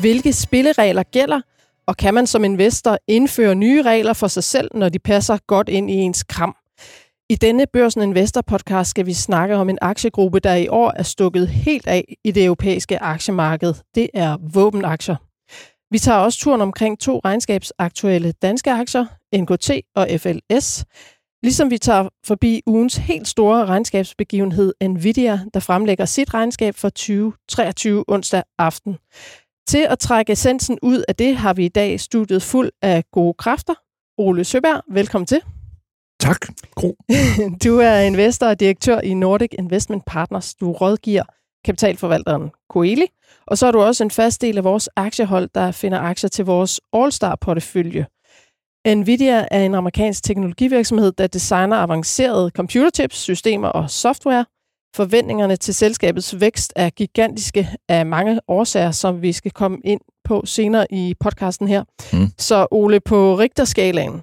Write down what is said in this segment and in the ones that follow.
Hvilke spilleregler gælder, og kan man som investor indføre nye regler for sig selv, når de passer godt ind i ens kram? I denne Børsen Investor podcast skal vi snakke om en aktiegruppe, der i år er stukket helt af i det europæiske aktiemarked. Det er våbenaktier. Vi tager også turen omkring to regnskabsaktuelle danske aktier, NKT og FLS. Ligesom vi tager forbi ugens helt store regnskabsbegivenhed Nvidia, der fremlægger sit regnskab for 2023 onsdag aften. Til at trække essensen ud af det, har vi i dag studiet fuld af gode kræfter. Ole Søberg, velkommen til. Tak, Gro. Du er investor og direktør i Nordic Investment Partners. Du rådgiver kapitalforvalteren Coeli, og så er du også en fast del af vores aktiehold, der finder aktier til vores All-Star-portefølje. Nvidia er en amerikansk teknologivirksomhed, der designer avancerede computerchips, systemer og software. Forventningerne til selskabets vækst er gigantiske af mange årsager, som vi skal komme ind på senere i podcasten her. Mm. Så Ole, på Richterskalaen,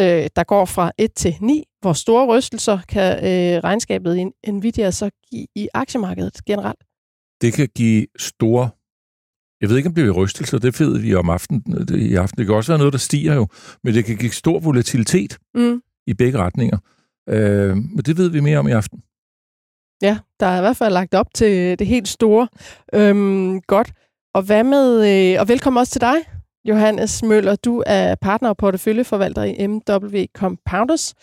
øh, der går fra 1 til 9, hvor store rystelser kan øh, regnskabet i Nvidia så give i aktiemarkedet generelt? Det kan give store jeg ved ikke, om det er rystelser, det ved vi om aftenen, det, i aften. Det kan også være noget, der stiger jo, men det kan give stor volatilitet mm. i begge retninger. Øh, men det ved vi mere om i aften. Ja, der er i hvert fald lagt op til øh, det helt store. Øhm, godt. Og hvad med, øh, og velkommen også til dig, Johannes Møller. Du er partner og porteføljeforvalter i MW Compounders,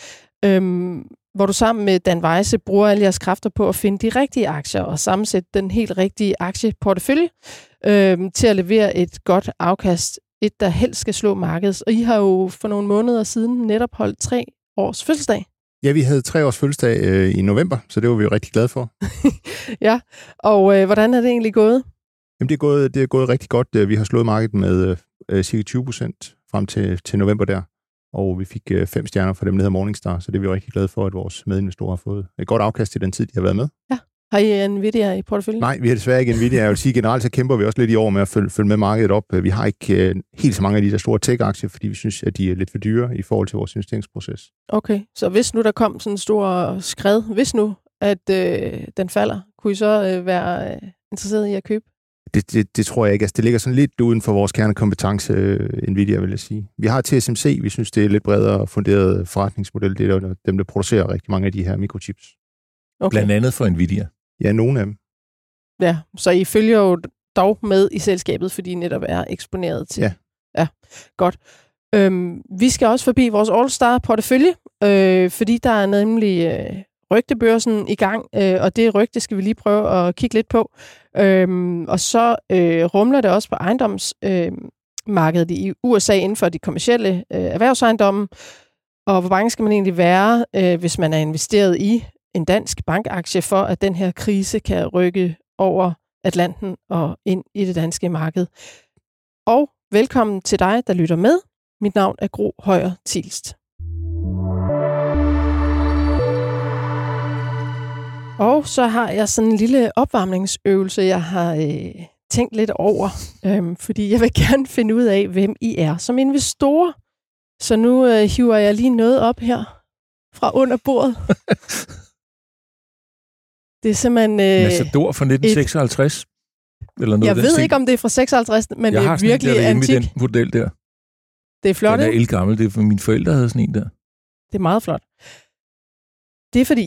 øhm, hvor du sammen med Dan Weisse bruger alle jeres kræfter på at finde de rigtige aktier og sammensætte den helt rigtige aktieportefølje øhm, til at levere et godt afkast. Et, der helst skal slå markedet. Og I har jo for nogle måneder siden netop holdt tre års fødselsdag. Ja, vi havde tre års fødselsdag øh, i november, så det var vi jo rigtig glade for. ja, og øh, hvordan er det egentlig gået? Jamen, det er gået, det er gået rigtig godt. Øh, vi har slået markedet med øh, cirka 20 procent frem til, til november der. Og vi fik øh, fem stjerner fra dem, der hedder Morningstar, så det er vi rigtig glade for, at vores medinvestorer har fået et godt afkast i den tid, de har været med. Ja. Har I Nvidia i porteføljen? Nej, vi har desværre ikke Nvidia. Jeg vil sige, generelt så kæmper vi også lidt i år med at følge, følge med markedet op. Vi har ikke uh, helt så mange af de der store tech-aktier, fordi vi synes, at de er lidt for dyre i forhold til vores investeringsproces. Okay, så hvis nu der kom sådan en stor skred, hvis nu, at øh, den falder, kunne I så øh, være øh, interesseret i at købe? Det, det, det tror jeg ikke. Altså, det ligger sådan lidt uden for vores kernekompetence, øh, Nvidia, vil jeg sige. Vi har TSMC, vi synes, det er lidt bredere funderet forretningsmodel. Det er dem, der producerer rigtig mange af de her mikrochips. Okay. Blandt andet for Nvidia. Ja, nogle af dem. Ja, så I følger jo dog med i selskabet, fordi I netop er eksponeret til. Ja. Ja, godt. Øhm, vi skal også forbi vores All-Star-portefølje, øh, fordi der er nemlig øh, rygtebørsen i gang, øh, og det rygte skal vi lige prøve at kigge lidt på. Øhm, og så øh, rumler det også på ejendomsmarkedet øh, i USA inden for de kommercielle øh, erhvervsejendomme. Og hvor bange skal man egentlig være, øh, hvis man er investeret i en dansk bankaktie for, at den her krise kan rykke over Atlanten og ind i det danske marked. Og velkommen til dig, der lytter med. Mit navn er Gro Højer Tilst. Og så har jeg sådan en lille opvarmningsøvelse, jeg har øh, tænkt lidt over, øh, fordi jeg vil gerne finde ud af, hvem I er som investorer. Så nu øh, hiver jeg lige noget op her fra under bordet. Det er simpelthen... Øh, Massador fra 1956? Et, eller noget jeg ved ikke, om det er fra 56, men jeg det er virkelig der antik. den model der. Det er flot, Den er elgammel. Det er for mine forældre havde sådan en der. Det er meget flot. Det er fordi,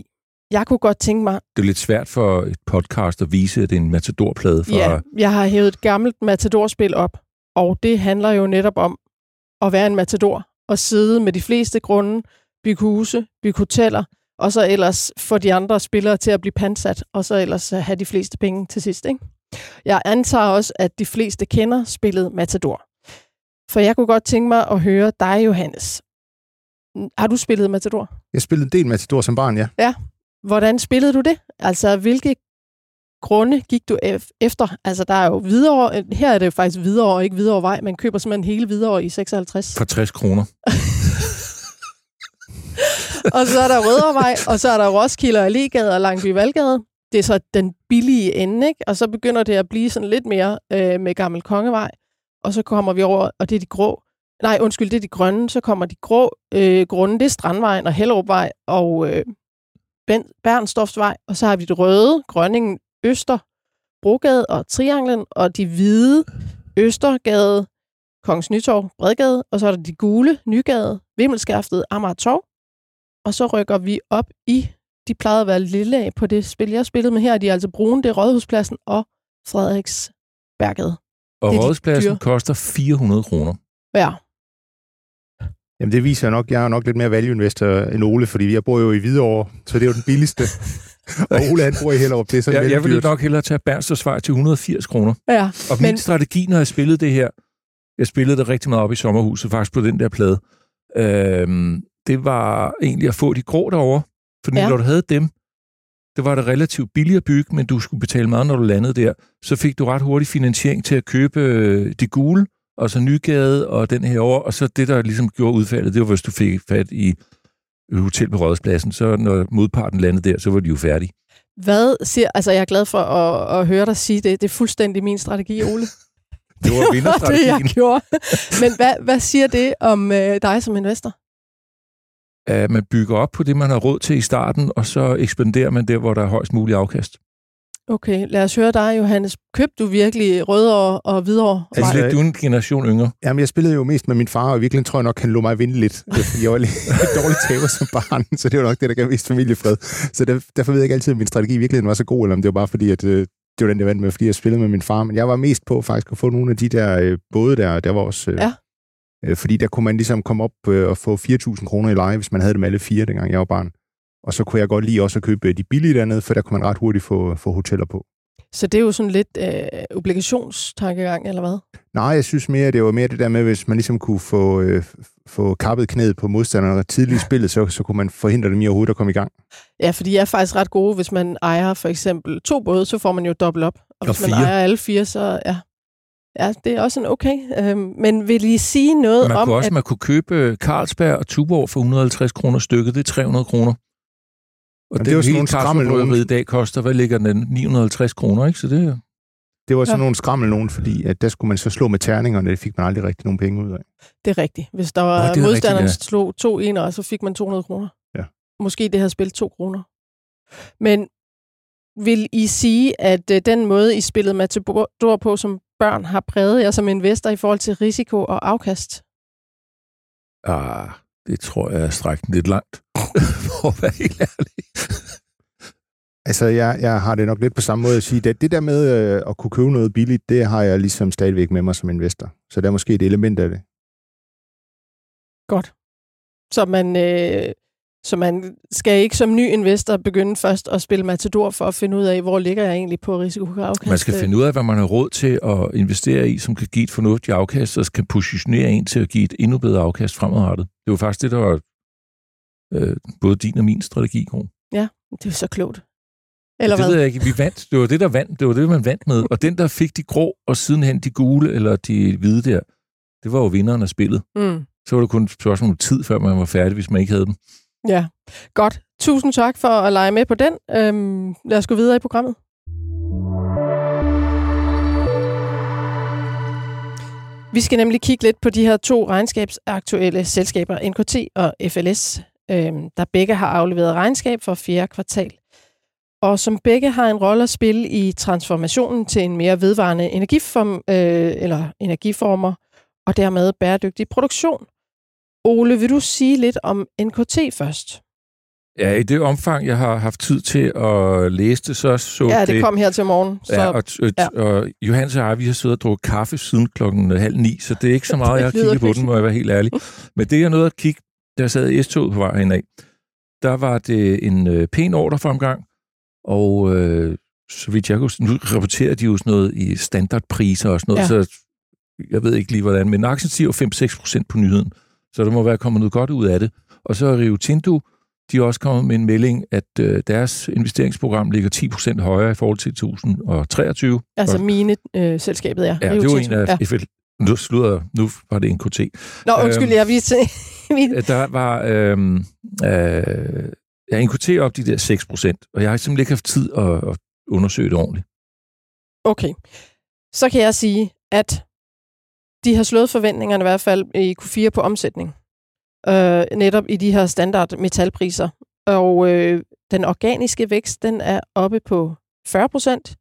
jeg kunne godt tænke mig... Det er lidt svært for et podcast at vise, at det er en Matador-plade. For... Ja, jeg har hævet et gammelt Matador-spil op, og det handler jo netop om at være en Matador og sidde med de fleste grunde, bygge huse, bygge hoteller, og så ellers få de andre spillere til at blive pansat, og så ellers have de fleste penge til sidst. Ikke? Jeg antager også, at de fleste kender spillet Matador. For jeg kunne godt tænke mig at høre dig, Johannes. Har du spillet Matador? Jeg spillede en del Matador som barn, ja. Ja. Hvordan spillede du det? Altså, hvilke grunde gik du efter? Altså, der er jo videre, her er det jo faktisk videre, ikke videre vej. Man køber simpelthen hele videre i 56. For 60 kroner. og så er der Rødervej, og så er der Roskilde og Allegade og Langby Valgade. Det er så den billige ende, ikke? Og så begynder det at blive sådan lidt mere øh, med Gammel Kongevej. Og så kommer vi over, og det er de grå. Nej, undskyld, det er de grønne. Så kommer de grå øh, grunde, det er Strandvejen og Hellerupvej og øh, Bernstofsvej. Og så har vi det røde, Grønningen, Øster, Brogade og Trianglen, og de hvide Østergade, Kongens Nytorv, Bredgade, og så er der de gule, Nygade, Vimmelskaftet, Amager Torv. Og så rykker vi op i, de plejede at være lille af på det spil, jeg spillede med her. De er altså brune, det er Rådhuspladsen og Frederiksbergade. Og er dyre. koster 400 kroner. Ja, Jamen det viser nok, jeg er nok lidt mere value investor end Ole, fordi jeg bor jo i Hvidovre, så det er jo den billigste. og Ole han bor i Hellerup, det er sådan Jeg, jeg lidt vil nok hellere tage Bernstorffsvej til 180 kroner. ja. Og Men- min strategi, når jeg spillede det her, jeg spillede det rigtig meget op i sommerhuset, faktisk på den der plade, øhm, det var egentlig at få de grå derovre. Fordi Ja. når du havde dem, det var det relativt billigt at bygge, men du skulle betale meget, når du landede der. Så fik du ret hurtig finansiering til at købe øh, de gule, og så Nygade og den her over, og så det, der ligesom gjorde udfaldet, det var, hvis du fik fat i hotel på Rådspladsen, så når modparten landede der, så var de jo færdige. Hvad siger... Altså, jeg er glad for at, at høre dig sige det. Det er fuldstændig min strategi, Ole. Det var det, jeg vinderstrategien. gjorde. Men hvad, hvad siger det om øh, dig som investor? At man bygger op på det, man har råd til i starten, og så ekspanderer man der, hvor der er højst mulig afkast. Okay, lad os høre dig, Johannes. Købte du virkelig Rødovre og Hvidovre? Altså, Nej. lidt, du er en generation yngre. Jamen, jeg spillede jo mest med min far, og i virkeligheden tror jeg nok, han lå mig vinde lidt. Jeg var lidt dårlig taber som barn, så det var nok det, der gav mest familiefred. Så der, derfor ved jeg ikke altid, om min strategi i virkeligheden var så god, eller om det var bare fordi, at øh, det var den, jeg vandt med, fordi jeg spillede med min far. Men jeg var mest på faktisk at få nogle af de der øh, både der, der var også... Øh, Ja. Øh, fordi der kunne man ligesom komme op øh, og få 4.000 kroner i leje, hvis man havde dem alle fire, dengang jeg var barn. Og så kunne jeg godt lide også at købe de billige dernede, for der kunne man ret hurtigt få, få hoteller på. Så det er jo sådan lidt øh, obligationstankegang, eller hvad? Nej, jeg synes mere, det var mere det der med, hvis man ligesom kunne få, øh, få kappet knæet på modstanderne tidligt i spillet, så, så kunne man forhindre dem i overhovedet at komme i gang. Ja, fordi jeg er faktisk ret gode, hvis man ejer for eksempel to både, så får man jo dobbelt op. Og, Og hvis man fire. ejer alle fire, så ja. Ja, det er også en okay. Øhm, men vil I sige noget Man om, kunne også at... man kunne købe øh, Carlsberg og Tuborg for 150 kroner stykket. Det er 300 kroner. Og Jamen, det er jo sådan nogle skrammel skrammel- i dag koster, hvad ligger den? 950 kroner, ikke? Så det er Det var sådan Ja. nogle skrammel nogen, fordi at der skulle man så slå med terningerne, det fik man aldrig rigtig nogen penge ud af. Det er rigtigt. Hvis der var det er modstanderen rigtigt, slog to enere, så fik man 200 kroner. Ja. Måske det havde spillet to kroner. Men vil I sige, at øh, den måde, I spillede Matador på som børn, har præget jer som investor i forhold til risiko og afkast? Ah, det tror jeg er strækt den lidt langt. For at være helt ærlig. Altså, jeg, jeg har det nok lidt på samme måde at sige, at det der med øh, at kunne købe noget billigt, det har jeg ligesom stadigvæk med mig som investor. Så der er måske et element af det. Godt. Så man, øh, så man skal ikke som ny investor begynde først at spille Matador for at finde ud af, hvor ligger jeg egentlig på risiko og afkast. Man skal finde ud af, hvad man har råd til at investere i, som kan give et fornuftigt afkast, og kan positionere en til at give et endnu bedre afkast fremadrettet. Det var faktisk det, der var øh, både din og min strategi, Gro. Det er jo så klogt. Eller det hvad? ved jeg ikke. Vi vandt. Det var det, der vandt. Det var det, man vandt med. Og den, der fik de grå, og sidenhen de gule, eller de hvide der, det var jo vinderen af spillet. Mm. Så var det kun et spørgsmål om tid, før man var færdig, hvis man ikke havde dem. Ja, godt. Tusind tak for at lege med på den. Øhm, lad os gå videre i programmet. Vi skal nemlig kigge lidt på de her to regnskabsaktuelle selskaber, NKT og FLS, øhm, der begge har afleveret regnskab for fjerde kvartal. Og som begge har en rolle at spille i transformationen til en mere vedvarende energiform, øh, eller energiformer, og dermed bæredygtig produktion. Ole, vil du sige lidt om NKT først? Ja, i det omfang, jeg har haft tid til at læse det, så så Ja, det kom her til morgen. Så Ja, og, og, ja. ja. og Johannes og jeg, vi har siddet og drukket kaffe siden klokken halv ni, så det er ikke så meget, jeg har Det kigget på den, må jeg være helt ærlig. Men det, jeg nåede at kigge, da jeg sad i S-toget på vej henad, der var det en øh, pæn ordrefremgang, og øh, så vidt jeg kunne, nu rapporterer de jo sådan noget i standardpriser og sådan noget, Ja. ja. så jeg ved ikke lige hvordan, men aktien stiger 5-6 procent på nyheden, så der må være kommet noget godt ud af det. Og så er Rio Tinto, de er også kommet med en melding, at øh, deres investeringsprogram ligger 10 procent højere i forhold til 2023. altså mine øh, selskabet, ja. Ja, Rio det var Tinto. en af Ja. FL. Nu slutter, nu var det en KT. Nå, undskyld, Øhm, jeg viste... min... Der var øhm, øh, ja, en KT op de der 6 procent, og jeg har simpelthen ikke haft tid at, at undersøge det ordentligt. Okay. Så kan jeg sige, at de har slået forventningerne i hvert fald i Q4 på omsætning. Øh, netop i de her standard metalpriser. Og øh, den organiske vækst, den er oppe på 40 procent.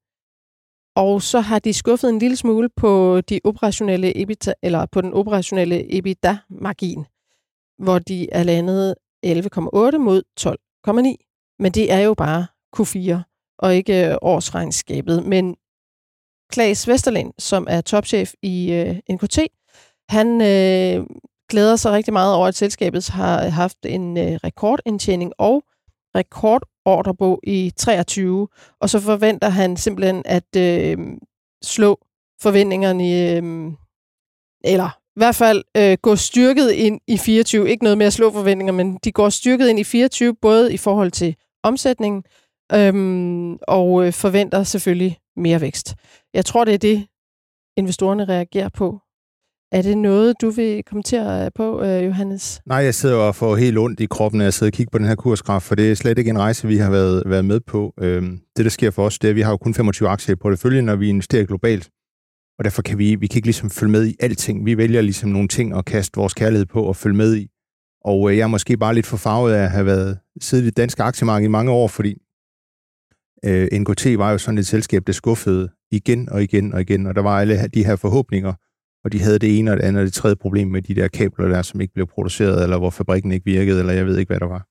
og så har de skuffet en lille smule på de operationelle EBITDA, eller på den operationelle EBITDA-margin, hvor de er landet 11,8 mod 12,9. Men det er jo bare Q4 og ikke årsregnskabet. Men Klaas Vesterlind, som er topchef i øh, NKT, han øh, glæder sig rigtig meget over, at selskabet har haft en øh, rekordindtjening og rekordordrebog i 23, og så forventer han simpelthen at øh, slå forventningerne, øh, eller i hvert fald øh, gå styrket ind i 24. Ikke noget med at slå forventninger, men de går styrket ind i 24, både i forhold til omsætningen, øhm, og øh, forventer selvfølgelig mere vækst. Jeg tror, det er det, investorerne reagerer på. Er det noget, du vil kommentere øh, på, øh, Johannes? Nej, jeg sidder og får helt ondt i kroppen, når jeg sidder og kigger på den her kursgraf, for det er slet ikke en rejse, vi har været, været med på. Øhm, det, der sker for os, det er, at vi har jo kun 25 aktier i porteføljen, når vi investerer globalt. Og derfor kan vi, vi kan ikke ligesom følge med i alting. Vi vælger ligesom nogle ting at kaste vores kærlighed på og følge med i. Og øh, jeg er måske bare lidt for farvet af at have været siddet i det danske aktiemarked i mange år, fordi øh, NKT var jo sådan et selskab, der skuffede igen og igen og igen, og der var alle de her forhåbninger, og de havde det ene og det andet og det tredje problem med de der kabler der, som ikke blev produceret, eller hvor fabrikken ikke virkede, eller jeg ved ikke, hvad der var.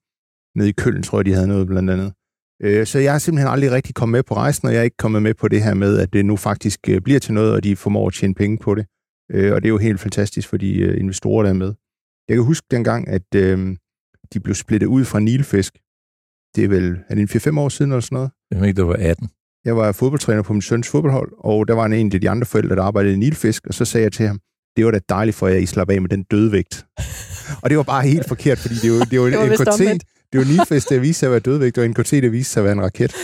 Nede i Køln tror jeg, de havde noget blandt andet. Øh, så jeg har simpelthen aldrig rigtig kommet med på rejsen, og jeg er ikke kommet med på det her med, at det nu faktisk øh, bliver til noget, og de formår at tjene penge på det. Øh, og det er jo helt fantastisk for de øh, investorer, der er med. Jeg kan huske dengang, at øh, de blev splittet ud fra Nilfisk. Det er vel, er det en 4-5 år siden eller sådan noget? Jeg mener ikke, det var 18. Jeg var fodboldtræner på min søns fodboldhold, og der var en af de andre forældre, der arbejdede i Nilfisk, og så sagde jeg til ham, det var da dejligt for jer, at I slap af med den dødvægt. og det var bare helt forkert, fordi det var, det var, det var NKT, det var Nilfisk, der viste sig at være dødvægt, og NKT, der viste sig at være en raket.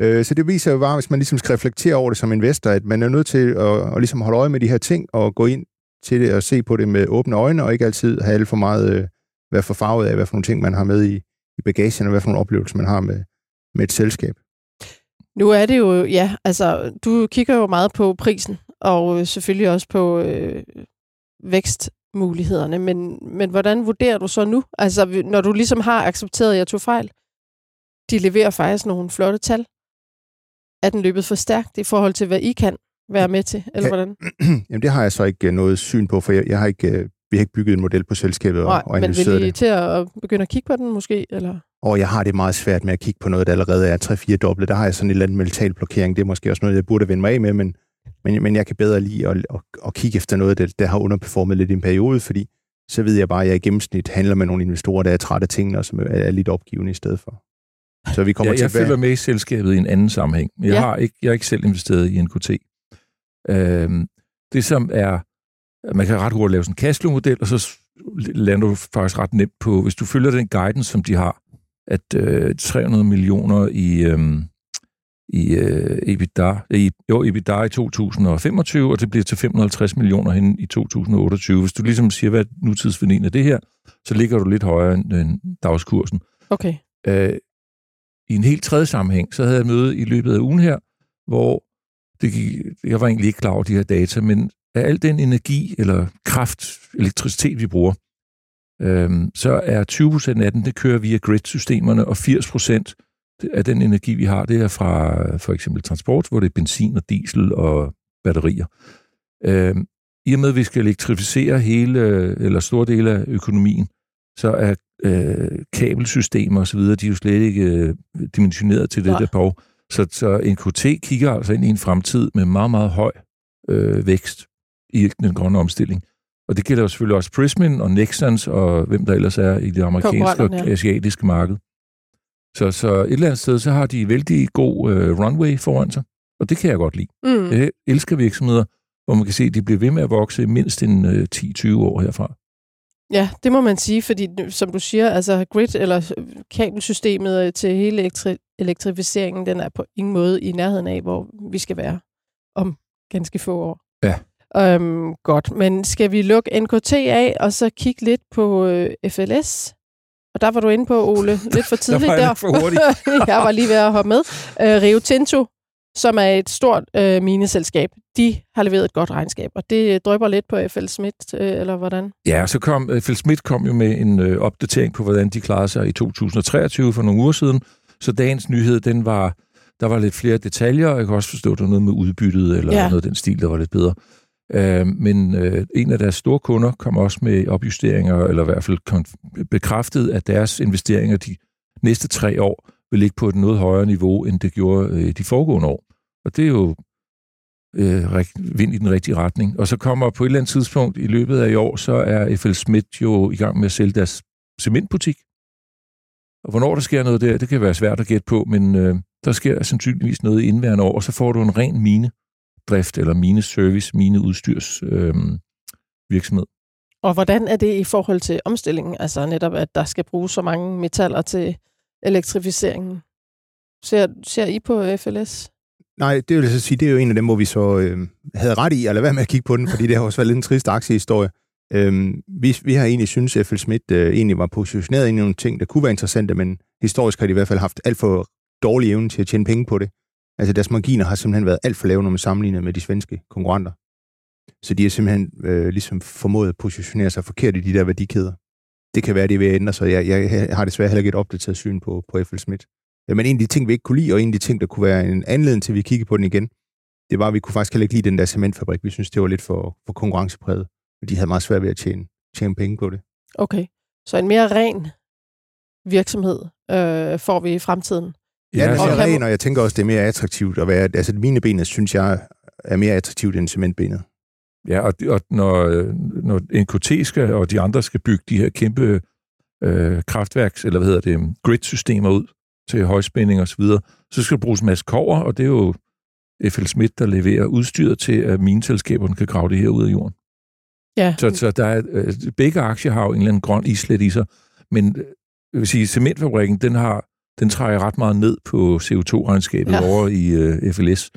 Øh, så det viser jo bare, hvis man ligesom skal reflektere over det som investor, at man er nødt til at, at ligesom holde øje med de her ting, og gå ind til det og se på det med åbne øjne, og ikke altid have alt for meget, øh, være for farvet af, hvad for nogle ting man har med i, i bagagen, og hvad for nogle oplevelser man har med, med et selskab. Nu er det jo, ja, altså, du kigger jo meget på prisen, og selvfølgelig også på øh, vækstmulighederne, men, men hvordan vurderer du så nu? Altså, når du ligesom har accepteret, at jeg tog fejl, de leverer faktisk nogle flotte tal. Er den løbet for stærkt i forhold til, hvad I kan være med til, eller hvordan? Jamen, det har jeg så ikke øh, noget syn på, for jeg, jeg har ikke, øh, vi har ikke bygget en model på selskabet Nej, og, og men vil I til at begynde at kigge på den måske, eller? Og jeg har det meget svært med at kigge på noget, der allerede er 3-4 doble. Der har jeg sådan en eller anden mental blokering. Det er måske også noget, jeg burde vende mig af med, men, men, men jeg kan bedre lide at, at, at kigge efter noget, der, der har underperformet lidt i en periode, fordi så ved jeg bare, at jeg i gennemsnit handler med nogle investorer, der er trætte af tingene, og som er lidt opgivende i stedet for. Så vi kommer ja, jeg tilbage. følger med i selskabet i en anden sammenhæng. Jeg, ja. har ikke, jeg har ikke selv investeret i NKT. Øhm, det som er, man kan ret hurtigt lave sådan en cashflow-model, og så lander du faktisk ret nemt på, hvis du følger den guidance, som de har, at øh, 300 millioner i, øh, i øh, EBITDA, i, jo, EBITDA i 2025, og det bliver til 550 millioner hen i 2028. Hvis du ligesom siger, hvad nutidsværdien er det her, så ligger du lidt højere end, end dagskursen. Okay. Øh, I en helt tredje sammenhæng, så havde jeg møde i løbet af ugen her, hvor det gik, jeg var egentlig ikke klar over de her data, men af al den energi eller kraft, elektricitet, vi bruger, øhm, så er 20 procent af den, det kører via grid-systemerne, og 80 procent af den energi, vi har, det er fra for eksempel transport, hvor det er benzin og diesel og batterier. Øhm, I og med, at vi skal elektrificere hele, eller store dele af økonomien, så er øh, kabelsystemer osv., de er jo slet ikke øh, dimensioneret til det Nej. der behov. Så, så NKT kigger altså ind i en fremtid med meget, meget høj øh, vækst i den grønne omstilling. Og det gælder jo selvfølgelig også Prismin og Nexans og hvem der ellers er i det amerikanske og asiatiske marked. Så, så et eller andet sted, så har de vældig god øh, runway foran sig, og det kan jeg godt lide. Mm. Jeg elsker virksomheder, hvor man kan se, at de bliver ved med at vokse mindst en øh, 10-20 år herfra. Ja, det må man sige, fordi som du siger, altså grid eller kabelsystemet til hele elektri- elektrificeringen, den er på ingen måde i nærheden af, hvor vi skal være om ganske få år. Ja. Øhm, godt, men skal vi lukke NKT af, og så kigge lidt på øh, FLS? Og der var du inde på, Ole, lidt for tidligt der. Var der. For hurtigt. jeg var lige ved at hoppe med. Øh, Rio Tinto, som er et stort øh, mineselskab, de har leveret et godt regnskab, og det drøber lidt på FL Schmidt, øh, eller hvordan? Ja, så kom FL Schmidt kom jo med en øh, opdatering på, hvordan de klarede sig i 2023 for nogle uger siden, så dagens nyhed, den var Der var lidt flere detaljer, og jeg kan også forstå, at der var noget med udbyttet, eller ja. noget af den stil, der var lidt bedre. Øh, men øh, en af deres store kunder kom også med opjusteringer, eller i hvert fald bekræftet, at deres investeringer de næste tre år vil ligge på et noget højere niveau, end det gjorde øh, de foregående år. Og det er jo øh, vind i den rigtige retning. Og så kommer på et eller andet tidspunkt i løbet af i år, så er FL Schmidt jo i gang med at sælge deres cementbutik. Og hvornår der sker noget der, det kan være svært at gætte på, men øh, der sker sandsynligvis noget i indværende år, og så får du en ren mine drift eller mine service, mine udstyrs øh, virksomhed. Og hvordan er det i forhold til omstillingen? Altså netop, at der skal bruges så mange metaller til elektrificeringen. Ser, ser I på FLS? Nej, det vil jeg så sige, det er jo en af dem, hvor vi så øh, havde ret i at lade være med at kigge på den, fordi det har også været lidt en trist aktiehistorie. Øhm, vi, vi har egentlig synes, at FL Schmidt øh, egentlig var positioneret i nogle ting, der kunne være interessante, men historisk har de i hvert fald haft alt for dårlig evne til at tjene penge på det. Altså deres marginer har simpelthen været alt for lave, når man sammenligner med de svenske konkurrenter. Så de har simpelthen øh, ligesom formået at positionere sig forkert i de der værdikæder. Det kan være, det vil ændre sig. Jeg, jeg har desværre heller ikke et opdateret syn på, på FL Schmidt. Men en af de ting, vi ikke kunne lide, og en af de ting, der kunne være en anledning til, at vi kiggede på den igen, det var, at vi kunne faktisk heller ikke lide den der cementfabrik. Vi synes, det var lidt for, for konkurrencepræget. Og de havde meget svært ved at tjene, tjene penge på det. Okay. Så en mere ren virksomhed øh, får vi i fremtiden. Ja, det er ren, og jeg tænker også, det er mere attraktivt at være... Altså, mine ben, synes jeg, er mere attraktivt end cementbenet. Ja, og, og når, når NKT skal, og de andre skal bygge de her kæmpe øh, kraftværks, eller hvad hedder det, grid-systemer ud til højspænding og så videre, så skal der bruges en masse kover, og det er jo FL Schmidt, der leverer udstyret til, at mineselskaberne kan grave det her ud af jorden. Ja. Så, så der er, øh, begge aktier har jo en eller anden grøn islet i sig, men øh, jeg vil sige, cementfabrikken, den har den trækker ret meget ned på CO2-regnskabet ja. over i uh, FLS.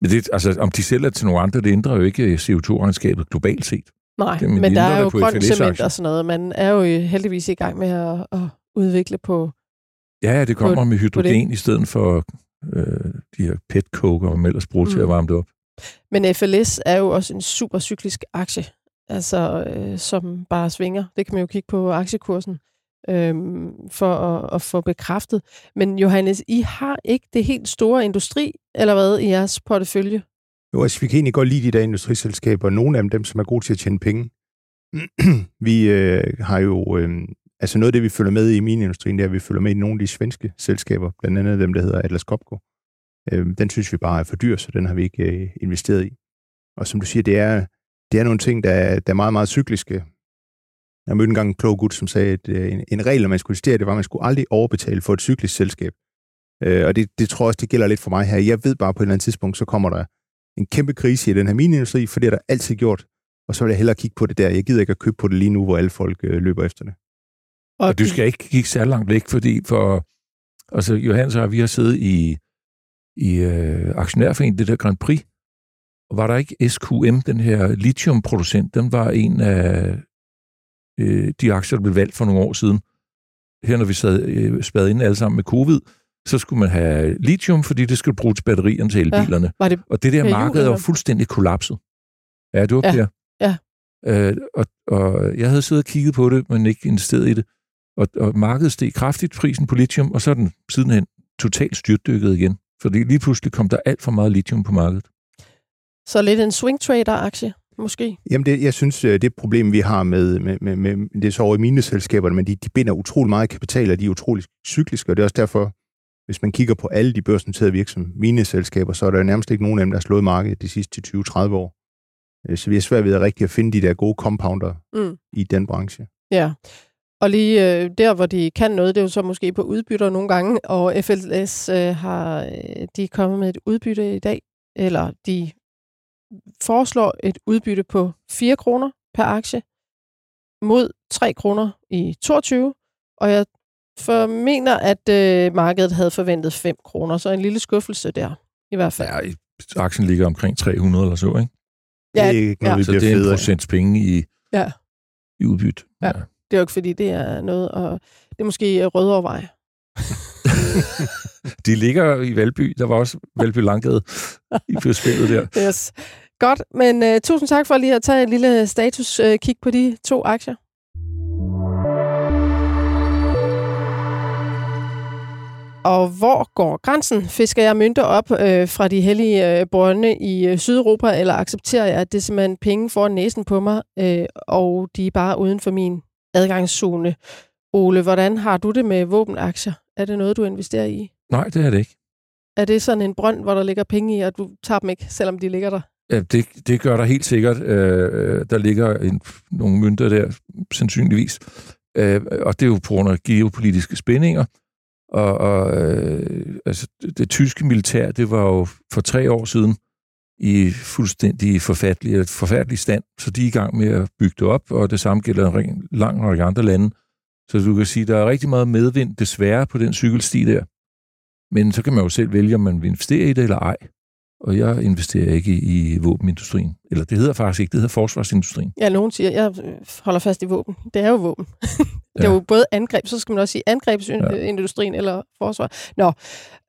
Men det, altså, om de sælger til nogle andre, det ændrer jo ikke CO2-regnskabet globalt set. Nej, det, men, men der er jo grøn cement og sådan noget. Man er jo heldigvis i gang med at, at udvikle på... Ja, ja det kommer på, med hydrogen i stedet for øh, de her pet-coker, og ellers bruger mm. til at mm. varme det op. Men FLS er jo også en super cyklisk aktie, altså øh, som bare svinger. Det kan man jo kigge på aktiekursen øh, for at, at få bekræftet. Men Johannes, I har ikke det helt store industri, eller hvad, i jeres portefølje? Jo, altså vi kan egentlig godt lide de der industriselskaber. Nogle af dem, dem som er gode til at tjene penge. vi øh, har jo... Øh, altså noget af det, vi følger med i min industri, det er, at vi følger med i nogle af de svenske selskaber, blandt andet dem, der hedder Atlas Copco. Øh, den synes vi bare er for dyr, så den har vi ikke øh, investeret i. Og som du siger, det er, det er nogle ting, der er, der er meget, meget cykliske. Jeg mødte engang en klog gut, som sagde, at øh, en, en regel, man skulle justere, det var, at man skulle aldrig overbetale for et cyklisk selskab. Øh, og det, det tror jeg også, det gælder lidt for mig her. Jeg ved bare, på et eller andet tidspunkt, så kommer der en kæmpe krise i den her minindustri, for det er der altid gjort. Og så vil jeg hellere kigge på det der. Jeg gider ikke at købe på det lige nu, hvor alle folk øh, løber efter det. Og, og du skal ikke kigge så langt væk, fordi for... Altså, Johannes og vi har siddet i, i øh, aktionærforeningen, det der Grand Prix, og var der ikke SQM, den her lithiumproducent, den var en af øh, de aktier, der blev valgt for nogle år siden. Her, når vi sad øh, spadet ind alle sammen med covid, så skulle man have lithium, fordi det skulle bruges til batterierne til elbilerne. Ja, var det og det der marked var fuldstændig kollapset. Ja, du var ja, Ja. Øh, og, og jeg havde siddet og kigget på det, men ikke investeret i det. Og, og markedet steg kraftigt prisen på lithium, og så er den sidenhen totalt styrtdykket igen. Fordi lige pludselig kom der alt for meget lithium på markedet. Så lidt en swing trader-aktie? Måske? Jamen, det, jeg synes, øh, det problem, vi har med, med, med, med det er så over i mine selskaber, men de, de binder utrolig meget kapital, og de er utrolig cykliske, og det er også derfor, hvis man kigger på alle de børsnoterede virksomheder, mine selskaber, så er der nærmest ikke nogen af dem, der har slået markedet de sidste 20-30 år. Øh, så vi er svært ved at rigtig at finde de der gode compounder mm. i den branche. Ja, og lige øh, der, hvor de kan noget, det er jo så måske på udbytter nogle gange, og FLS øh, har øh, de er kommet med et udbytte i dag, eller de foreslår et udbytte på 4 kroner per aktie mod 3 kroner i 22, og jeg for mener, at øh, markedet havde forventet 5 kroner, så en lille skuffelse der, i hvert fald. Ja, aktien ligger omkring 300 eller så, ikke? Ja, det er ikke noget, ja. Så det er en procents penge i, ja. i udbytte. Ja. ja. Det er jo ikke, fordi det er noget, og det er måske Rødovre De ligger i Valby. Der var også Valby Langgade i spillet der. Yes. Godt, men uh, tusind tak for lige at tage en lille status-kig uh, på de to aktier. Og hvor går grænsen? Fisker jeg mønter op øh, fra de hellige øh, brønde i øh, Sydeuropa, eller accepterer jeg, at det er simpelthen penge foran næsen på mig, øh, og de er bare uden for min adgangszone? Ole, hvordan har du det med våbenaktier? Er det noget, du investerer i? Nej, det er det ikke. Er det sådan en brønd, hvor der ligger penge i, og du tager dem ikke, selvom de ligger der? Ja, det, det gør der helt sikkert. Øh, der ligger en, nogle mønter der, sandsynligvis. Øh, og det er jo på grund af geopolitiske spændinger. Og, og øh, altså, det, det tyske militær, det var jo for tre år siden i fuldstændig forfærdelig, forfærdelig stand, så de er i gang med at bygge det op, og det samme gælder en lang række andre lande. Så du kan sige, der er rigtig meget medvind, desværre, på den cykelsti der. Men så kan man jo selv vælge, om man vil investere i det eller ej. Og jeg investerer ikke i, i våbenindustrien. Eller det hedder faktisk ikke, det hedder forsvarsindustrien. Ja, nogen siger, jeg holder fast i våben. Det er jo våben. det er jo både angreb, så skal man også sige angrebsindustrien ja. eller forsvar. Nå,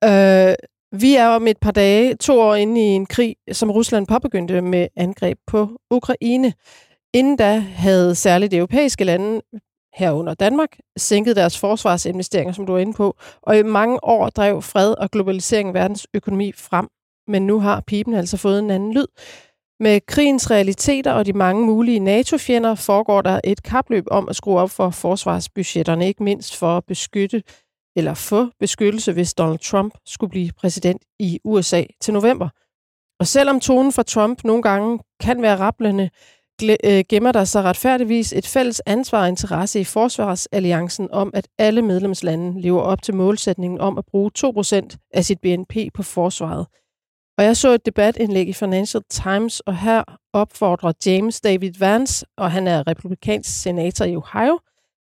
øh, vi er om et par dage, to år inde i en krig, som Rusland påbegyndte med angreb på Ukraine. Inden da havde særligt de europæiske lande herunder Danmark, sænkede deres forsvarsinvesteringer, som du er inde på, og i mange år drev fred og globalisering verdens økonomi frem. Men nu har pipen altså fået en anden lyd. Med krigens realiteter og de mange mulige NATO-fjender foregår der et kapløb om at skrue op for forsvarsbudgetterne, ikke mindst for at beskytte eller få beskyttelse, hvis Donald Trump skulle blive præsident i USA til november. Og selvom tonen fra Trump nogle gange kan være rapplende, Øh, gemmer der sig retfærdigvis et fælles ansvar og interesse i Forsvarsalliancen om, at alle medlemslande lever op til målsætningen om at bruge 2% af sit BNP på forsvaret. Og jeg så et debatindlæg i Financial Times, og her opfordrer James David Vance, og han er republikansk senator i Ohio,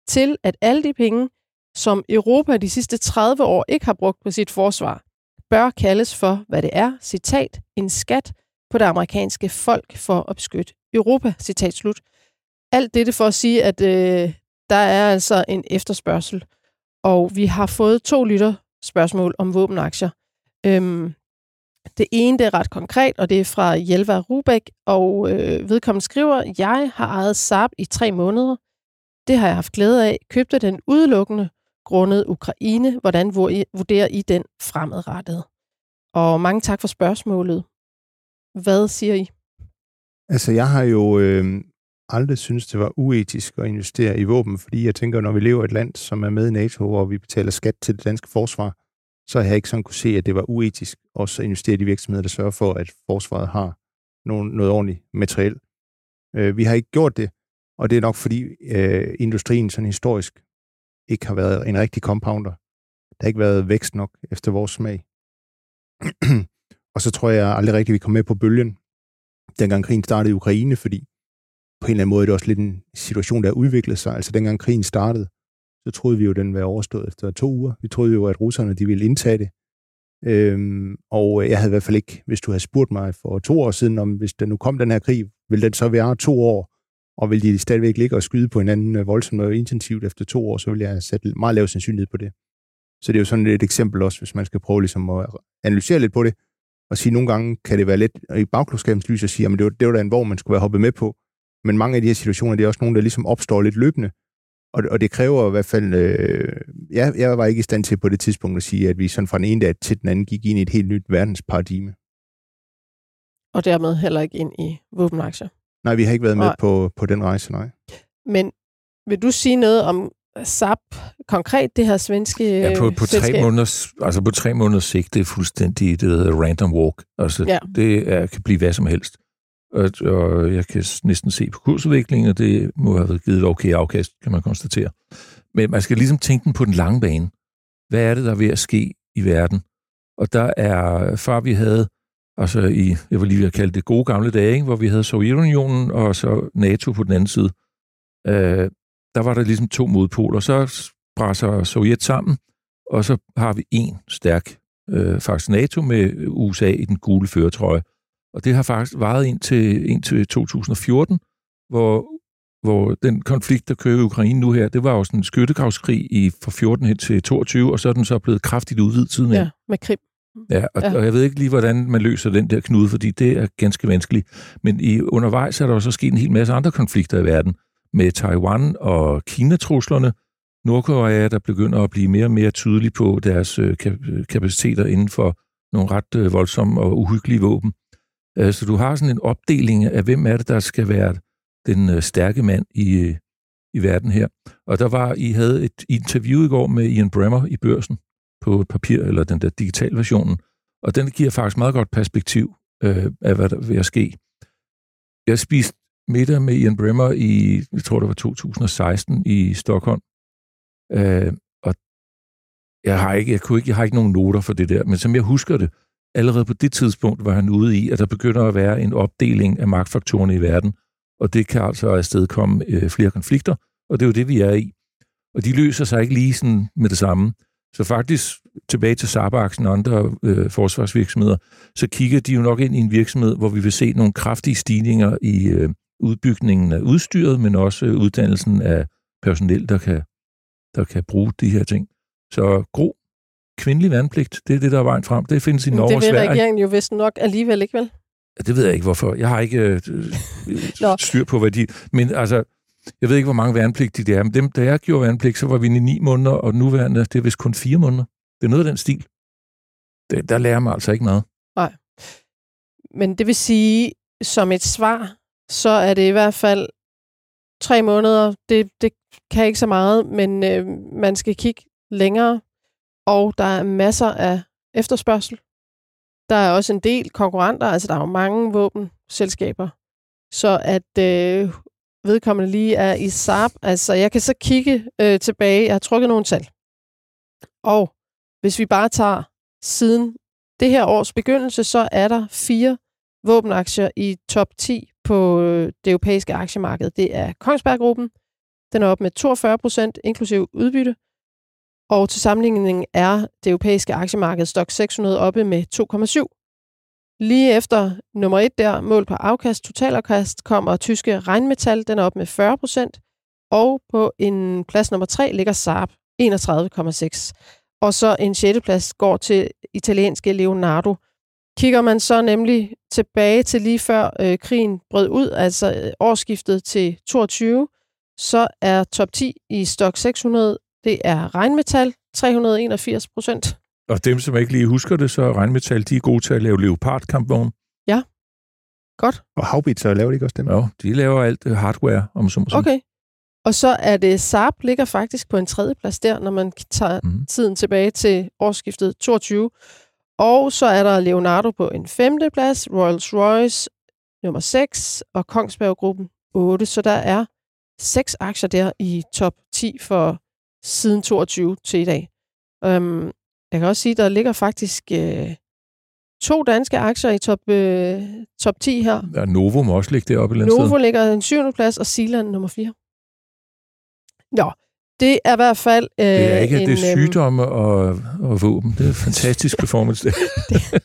til at alle de penge, som Europa de sidste 30 år ikke har brugt på sit forsvar, bør kaldes for, hvad det er, citat, en skat på det amerikanske folk for at beskytte Europa, citat slut. Alt dette for at sige, at øh, der er altså en efterspørgsel, og vi har fået to lytter spørgsmål om våbenaktier. Øhm, det ene det er ret konkret, og det er fra Jelva Rubæk, og øh, vedkommende skriver, jeg har ejet Saab i tre måneder. Det har jeg haft glæde af. Købte den udelukkende grundet Ukraine. Hvordan vurderer I den fremadrettet? Og mange tak for spørgsmålet. Hvad siger I? Altså, jeg har jo øh, aldrig synes det var uetisk at investere i våben, fordi jeg tænker, når vi lever i et land, som er med i NATO, og vi betaler skat til det danske forsvar, så har jeg ikke sådan kunne se, at det var uetisk også at investere i de virksomheder, der sørger for, at forsvaret har nogen, noget ordentligt materiel. Øh, vi har ikke gjort det, og det er nok fordi øh, industrien sådan historisk ikke har været en rigtig compounder. Der har ikke været vækst nok efter vores smag og så tror jeg aldrig rigtigt, vi kom med på bølgen dengang krigen startede i Ukraine, fordi på en eller anden måde er det også lidt en situation, der udviklede sig. Altså dengang krigen startede, så troede vi jo, at den var overstået efter to uger. Vi troede jo, at russerne de ville indtage det. Øhm, og jeg havde i hvert fald ikke, hvis du havde spurgt mig for to år siden, om hvis der nu kom den her krig, ville den så være to år, og ville de stadigvæk ligge og skyde på hinanden øh, voldsomt og intensivt efter to år, så ville jeg sætte meget lav sandsynlighed på det. Så det er jo sådan et eksempel også, hvis man skal prøve ligesom at analysere lidt på det og sige, nogle gange kan det være lidt i bagklodskabens lys at sige, at det var, det var da en hvor man skulle være hoppet med på. Men mange af de her situationer, det er også nogle, der ligesom opstår lidt løbende. Og, og det kræver i hvert fald... Øh, jeg, jeg var ikke i stand til på det tidspunkt at sige, at vi sådan fra den ene dag til den anden gik ind i et helt nyt verdensparadigme. Og dermed heller ikke ind i våbenaktier? Nej, vi har ikke været med på, på den rejse, nej. Men vil du sige noget om SAP konkret, det her svenske Ja, på, på, tre, måneders, altså på tre måneders sigt, det er fuldstændig det, der hedder random walk. Altså, ja. det er, kan blive hvad som helst. Og, og jeg kan næsten se på kursudviklingen, og det må have været givet et okay afkast, kan man konstatere. Men man skal ligesom tænke den på den lange bane. Hvad er det, der er ved at ske i verden? Og der er, før vi havde, altså i, jeg vil lige kalde det gode gamle dage, ikke? hvor vi havde Sovjetunionen og så NATO på den anden side, øh, der var der ligesom to modpoler. Så brænder Sovjet sammen, og så har vi en stærk, øh, faktisk NATO med USA i den gule føretrøje. Og det har faktisk varet ind til, ind til 2014, hvor, hvor den konflikt, der kører i Ukraine nu her, det var jo sådan en skyttegravskrig i, fra 14 hen til 22, og så er den så blevet kraftigt udvidet siden Ja, med Krim. Ja og, ja, og jeg ved ikke lige, hvordan man løser den der knude, fordi det er ganske vanskeligt. Men i undervejs er der jo så sket en hel masse andre konflikter i verden, med Taiwan og Kina-truslerne, Nordkorea, der begynder at blive mere og mere tydelig på deres øh, øh, kapaciteter inden for nogle ret øh, voldsomme og uhyggelige våben. Så du har sådan en opdeling af, hvem er det, der skal være den stærke mand i, i verden her. Og der var, I havde et interview i går med Ian Bremmer i børsen på papir, eller den der digital versionen, og den giver faktisk meget godt perspektiv øh, af, hvad der vil ske. Jeg spiste middag med Ian Bremmer i, jeg tror det var 2016 i Stockholm, øh, og jeg har, ikke, jeg, kunne ikke, jeg har ikke nogen noter for det der, men som jeg husker det, allerede på det tidspunkt var han ude i, at der begynder at være en opdeling af magtfaktorerne i verden, og det kan altså afstedkomme øh, flere konflikter, og det er jo det, vi er i. Og de løser sig ikke lige sådan med det samme. Så faktisk tilbage til Saab-aksen og andre øh, forsvarsvirksomheder, så kigger de jo nok ind i en virksomhed, hvor vi vil se nogle kraftige stigninger i øh, udbygningen af udstyret, men også øh, uddannelsen af personel, der kan, der kan bruge de her ting. Så gro kvindelig vandpligt, det er det, der er vejen frem. Det findes i Norge og Sverige. Det vil regeringen jo vist nok alligevel ikke, vel? Det ved jeg ikke, hvorfor. Jeg har ikke øh, styr på, hvad de... Men altså, jeg ved ikke, hvor mange værnepligtige det er, men dem, da jeg gjorde værnepligt, så var vi i ni måneder, og nuværende, det er vist kun fire måneder. Det er noget af den stil. Det, der lærer man altså ikke noget. Nej. Men det vil sige, som et svar, så er det i hvert fald tre måneder. Det, det kan ikke så meget, men øh, man skal kigge længere, og der er masser af efterspørgsel. Der er også en del konkurrenter, altså der er jo mange våbenselskaber. Så at øh, vedkommende lige er i SAP, altså jeg kan så kigge øh, tilbage, jeg har trukket nogle tal. Og hvis vi bare tager siden det her års begyndelse, så er der fire våbenaktier i top 10 på øh, det europæiske aktiemarked. Det er Kongsberg-gruppen. Den er op med 42 procent, inklusiv udbytte. Og til sammenligning er det europæiske aktiemarked stok 600 oppe med 2,7. Lige efter nummer 1 der, mål på afkast, totalafkast, kommer tyske regnmetal, den er op med 40 procent. Og på en plads nummer 3 ligger Saab, 31,6. Og så en 6. plads går til italienske Leonardo. Kigger man så nemlig tilbage til lige før øh, krigen brød ud, altså øh, årsskiftet til 22, så er top 10 i stok 600 det er regnmetal, 381 procent. Og dem, som ikke lige husker det, så er regnmetal, de er gode til at lave leopard-kampvogn. Ja, godt. Og Havbit, så laver de ikke også dem? Ja, de laver alt øh, hardware, om så må Okay. Og så er det Saab ligger faktisk på en tredje plads der, når man tager mm. tiden tilbage til årsskiftet 22. Og så er der Leonardo på en femte plads, Rolls-Royce nummer 6 og Kongsberg-gruppen 8. Så der er seks aktier der i top 10 for siden 22 til i dag. Um, jeg kan også sige, der ligger faktisk øh, to danske aktier i top, øh, top 10 her. Ja, Novo må også ligge deroppe et eller Novo sted. ligger en syvende plads, og Sealand nummer 4. Nå, det er i hvert fald... Øh, det er ikke en, det er sygdomme og, og våben. Det er fantastisk performance. det.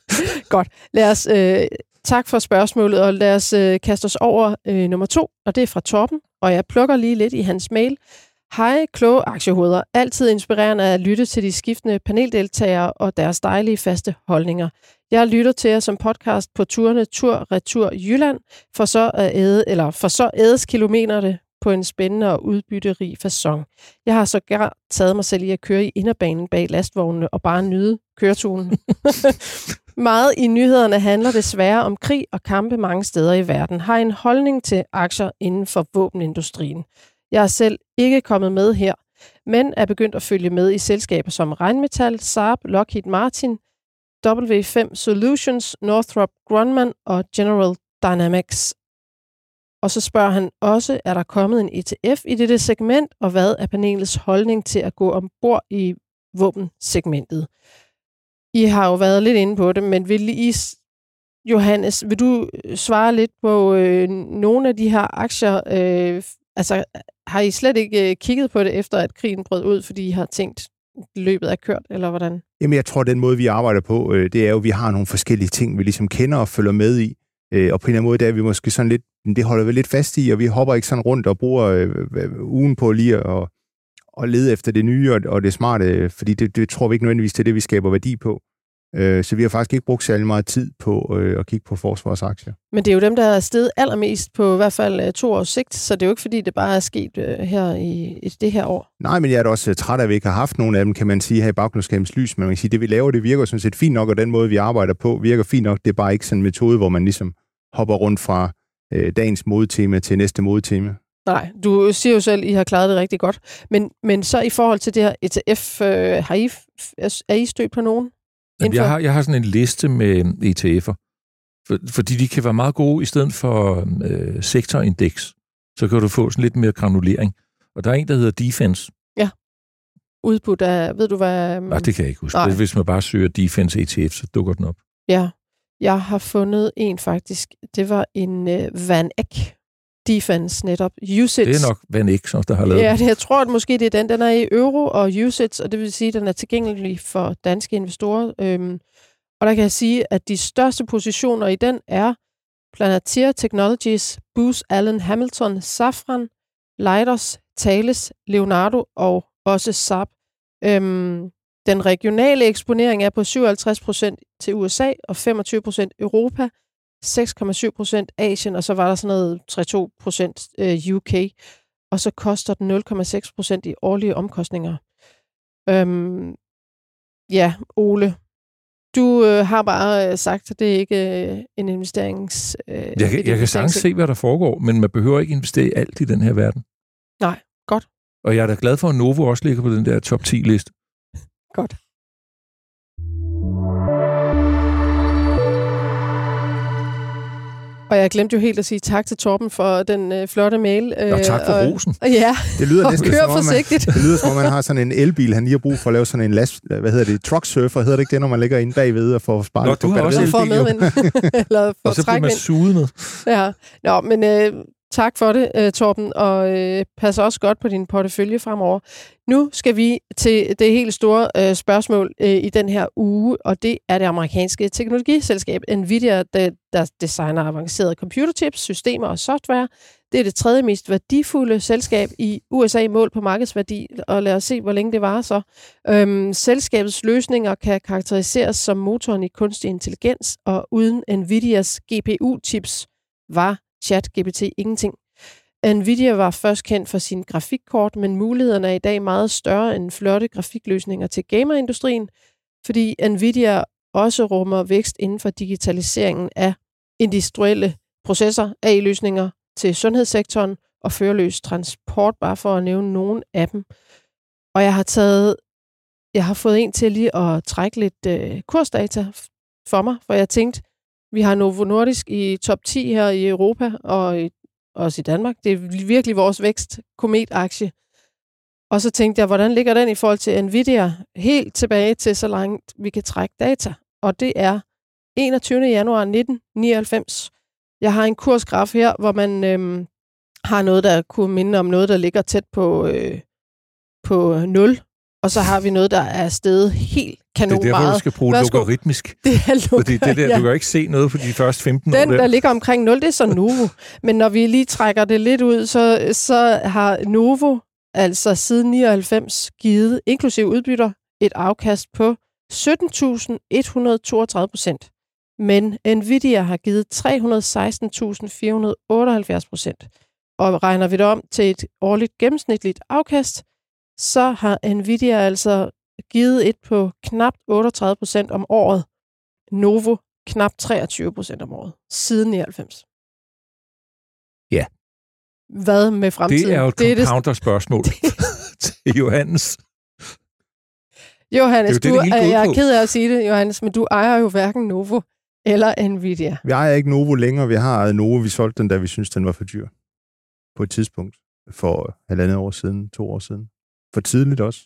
Godt. Lad os... Øh, tak for spørgsmålet, og lad os øh, kaste os over øh, nummer to, og det er fra Torben, og jeg plukker lige lidt i hans mail. Hej, kloge aktiehoveder. Altid inspirerende at lytte til de skiftende paneldeltagere og deres dejlige faste holdninger. Jeg lytter til jer som podcast på turene Tur Retur Jylland, for så at æde, eller for så ædes kilometerne på en spændende og udbytterig façon. Jeg har så gerne taget mig selv i at køre i inderbanen bag lastvognene og bare nyde køreturen. Meget i nyhederne handler desværre om krig og kampe mange steder i verden. Har en holdning til aktier inden for våbenindustrien. Jeg er selv ikke kommet med her, men er begyndt at følge med i selskaber som Rheinmetall, Saab, Lockheed Martin, W5 Solutions, Northrop Grumman og General Dynamics. Og så spørger han også, er der kommet en ETF i dette segment, og hvad er panelets holdning til at gå ombord i våbensegmentet? I har jo været lidt inde på det, men vil I, Johannes, vil du øh, svare lidt på øh, nogle af de her aktier? Øh, altså, har I slet ikke øh, kigget på det, efter at krigen brød ud, fordi I har tænkt, løbet er kørt, eller hvordan? Jamen, jeg tror, den måde, vi arbejder på, øh, det er jo, at vi har nogle forskellige ting, vi ligesom kender og følger med i. Øh, og på en eller anden måde, der er vi måske sådan lidt, det holder vi lidt fast i, og vi hopper ikke sådan rundt og bruger øh, ugen på lige at, at lede efter det nye og, og det smarte, fordi det, det tror vi ikke nødvendigvis til det, vi skaber værdi på. Øh, så vi har faktisk ikke brugt særlig meget tid på øh, at kigge på forsvarsaktier. Men det er jo dem, der er steget allermest på i hvert fald øh, to års sigt, så det er jo ikke fordi, det bare er sket øh, her i, i det her år. Nej, men jeg er da også træt af, at vi ikke har haft nogen af dem, kan man sige, her i baggrundskabens lys. Men man kan sige, det vi laver, det virker sådan set fint nok, og den måde, vi arbejder på, virker fint nok. Det er bare ikke sådan en metode, hvor man ligesom hopper rundt fra øh, dagens modetema til næste modetema. Nej, du siger jo selv, at I har klaret det rigtig godt. Men, men så i forhold til det her ETF, øh, har I, er I stødt på nogen? Jamen, jeg, har, jeg har sådan en liste med ETF'er, for, fordi de kan være meget gode i stedet for øh, sektorindeks. Så kan du få sådan lidt mere granulering. Og der er en, der hedder Defense. Ja. Udbudt af, ved du hvad? Nej, det kan jeg ikke huske. Nej. Hvis man bare søger Defense ETF, så dukker den op. Ja, jeg har fundet en faktisk. Det var en øh, Van Eck Defense netop. Usage. Det er nok Van Eck, som der har lavet Ja, det, jeg tror at måske, det er den. Den er i euro og usage, og det vil sige, at den er tilgængelig for danske investorer. Øhm, og der kan jeg sige, at de største positioner i den er Planetier Technologies, Booz Allen Hamilton, Safran, Leidos, Thales, Leonardo og også SAP. Øhm, den regionale eksponering er på 57% til USA og 25% Europa, 6,7% Asien, og så var der sådan noget 3-2% UK, og så koster den 0,6% i årlige omkostninger. Øhm, ja, Ole, du øh, har bare øh, sagt, at det er ikke øh, en investerings... Øh, jeg, kan, jeg kan sagtens se, hvad der foregår, men man behøver ikke investere i alt i den her verden. Nej, godt. Og jeg er da glad for, at Novo også ligger på den der top 10-liste. Godt. Og jeg glemte jo helt at sige tak til Torben for den øh, flotte mail. Øh, og tak for og, rosen. Ja, det lyder og næsten kør som om, forsigtigt. Man, det lyder som om, man har sådan en elbil, han lige har brug for at lave sådan en last, hvad hedder det, truck surfer, hedder det ikke det, når man ligger inde bagved og får sparet Nå, du har også for medvind. Eller for og så bliver man suget med. Ja, Nå, men øh, tak for det, øh, Torben, og øh, pas også godt på din portefølje fremover. Nu skal vi til det helt store øh, spørgsmål øh, i den her uge, og det er det amerikanske teknologiselskab Nvidia, der, der designer avancerede computerchips, systemer og software. Det er det tredje mest værdifulde selskab i USA mål på markedsværdi, og lad os se, hvor længe det varer så. Øhm, selskabets løsninger kan karakteriseres som motoren i kunstig intelligens, og uden Nvidias GPU-chips var chat GPT ingenting. Nvidia var først kendt for sin grafikkort, men mulighederne er i dag meget større end flotte grafikløsninger til gamerindustrien, fordi Nvidia også rummer vækst inden for digitaliseringen af industrielle processer, AI-løsninger til sundhedssektoren og førerløs transport, bare for at nævne nogle af dem. Og jeg har taget, jeg har fået en til lige at trække lidt øh, kursdata for mig, for jeg tænkte, vi har Novo Nordisk i top 10 her i Europa og i også i Danmark. Det er virkelig vores vækst kometaktie. Og så tænkte jeg, hvordan ligger den i forhold til Nvidia? Helt tilbage til så langt vi kan trække data. Og det er 21. januar 1999. Jeg har en kursgraf her, hvor man øhm, har noget, der kunne minde om noget, der ligger tæt på, øh, på 0. Og så har vi noget, der er stedet helt kanon Det er derfor, du skal bruge Værsgo. logaritmisk. Det er loga- Fordi det der, ja. du kan ikke se noget på de første 15 Den, år. Der. der ligger omkring 0, det er så Novo. Men når vi lige trækker det lidt ud, så, så har Novo altså siden 99 givet, inklusive udbytter, et afkast på 17.132 procent. Men Nvidia har givet 316.478 procent. Og regner vi det om til et årligt gennemsnitligt afkast, så har Nvidia altså givet et på knap 38 procent om året. Novo knap 23 procent om året, siden 99. Ja. Hvad med fremtiden? Det er jo et det, counterspørgsmål til Johannes. Johannes, det er jo du, det, det går ud jeg er ked af at sige det, Johannes, men du ejer jo hverken Novo eller Nvidia. Vi ejer ikke Novo længere. Vi har ejet Novo. Vi solgte den, da vi synes den var for dyr. På et tidspunkt. For halvandet år siden, to år siden. For tidligt også.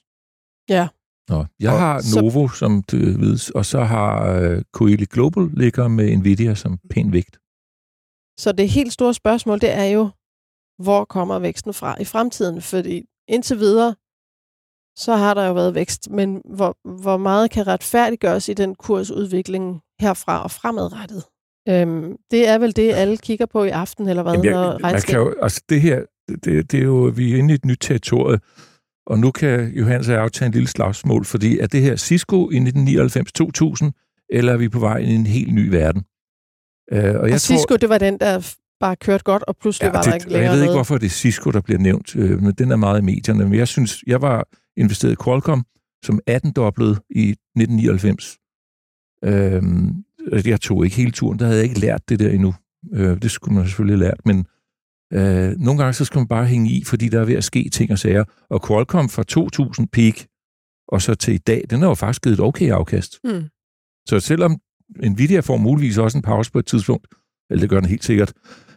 Ja. Nå, jeg Og har så- Novo, som du ved, og så har uh, Coeli Global ligger med Nvidia som pæn vægt. Så det helt store spørgsmål, det er jo, hvor kommer væksten fra i fremtiden? Fordi indtil videre, så har der jo været vækst, men hvor, hvor meget kan retfærdiggøres i den kursudvikling herfra og fremadrettet? Øhm, det er vel det, alle kigger på i aften, eller hvad? Jamen, jeg, når man regnskab- kan jo, altså det her, det, det er jo, vi er inde i et nyt territorie, og nu kan Johannes og jeg aftage en lille slagsmål, fordi at det her Cisco i 1999-2000 eller er vi på vej ind i en helt ny verden? Øh, og, og jeg Cisco, tror, det var den, der bare kørte godt, og pludselig ja, var det, der ikke længere Jeg ved ikke, hvorfor det er Cisco, der bliver nævnt, øh, men den er meget i medierne. Men jeg synes, jeg var investeret i Qualcomm, som 18-doblede i 1999. Øhm, jeg tog ikke hele turen, der havde jeg ikke lært det der endnu. Øh, det skulle man selvfølgelig have lært, men øh, nogle gange så skal man bare hænge i, fordi der er ved at ske ting og sager. Og Qualcomm fra 2000 peak, og så til i dag, den har jo faktisk givet et okay afkast. Mm. Så selvom Nvidia får muligvis også en pause på et tidspunkt, eller det gør den helt sikkert,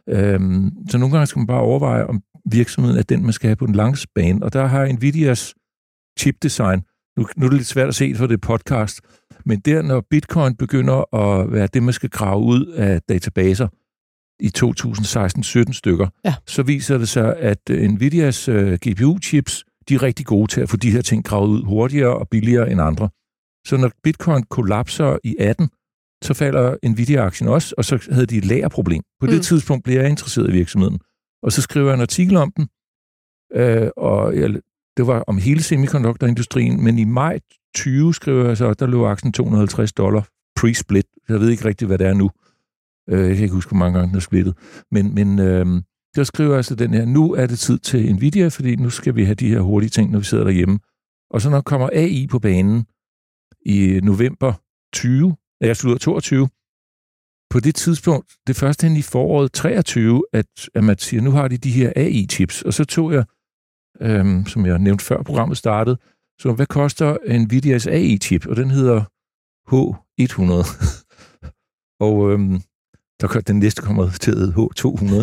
øhm, så nogle gange skal man bare overveje, om virksomheden er den, man skal have på den lange bane. Og der har Nvidias chipdesign, nu, nu er det lidt svært at se for det podcast, men der, når bitcoin begynder at være det, man skal grave ud af databaser i 2016-17 stykker, ja. så viser det sig, at Nvidias uh, GPU-chips, de er rigtig gode til at få de her ting gravet ud hurtigere og billigere end andre. Så når bitcoin kollapser i 18, så falder Nvidia-aktien også, og så havde de et lagerproblem. På det mm. tidspunkt bliver jeg interesseret i virksomheden. Og så skriver jeg en artikel om den, øh, og jeg, det var om hele semikonduktorindustrien, men i maj 20 skriver jeg så, der lå aktien 250 dollar pre-split. Jeg ved ikke rigtigt, hvad det er nu. Øh, jeg kan ikke huske, hvor mange gange den er splittet. Men, men øh, der skriver jeg den her, nu er det tid til Nvidia, fordi nu skal vi have de her hurtige ting, når vi sidder derhjemme. Og så når kommer AI på banen i november 20, jeg slutter 22, på det tidspunkt, det første hen i foråret 23, at, at man siger, nu har de de her AI-chips, og så tog jeg, øhm, som jeg nævnte før programmet startede, så hvad koster Nvidias AI-chip? Og den hedder H100. og øhm, der kørte den næste kommer til at H200.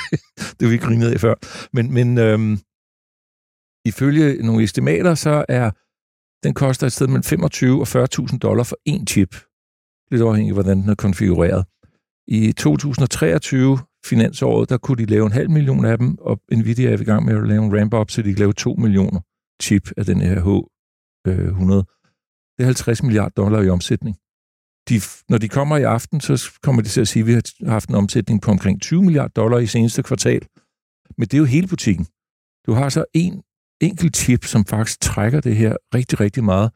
det vi grinede af før. Men, men øhm, ifølge nogle estimater, så er den koster et sted mellem 25 og 40.000 dollar for en chip. Lidt afhængig af, hvordan den er konfigureret. I 2023 finansåret, der kunne de lave en halv million af dem, og Nvidia er i gang med at lave en ramp-up, så de kan lave 2 millioner chip af den her H100. Øh, det er 50 milliarder dollar i omsætning. De, når de kommer i aften, så kommer de til at sige, at vi har haft en omsætning på omkring 20 milliarder dollar i seneste kvartal. Men det er jo hele butikken. Du har så en enkelt chip, som faktisk trækker det her rigtig, rigtig meget.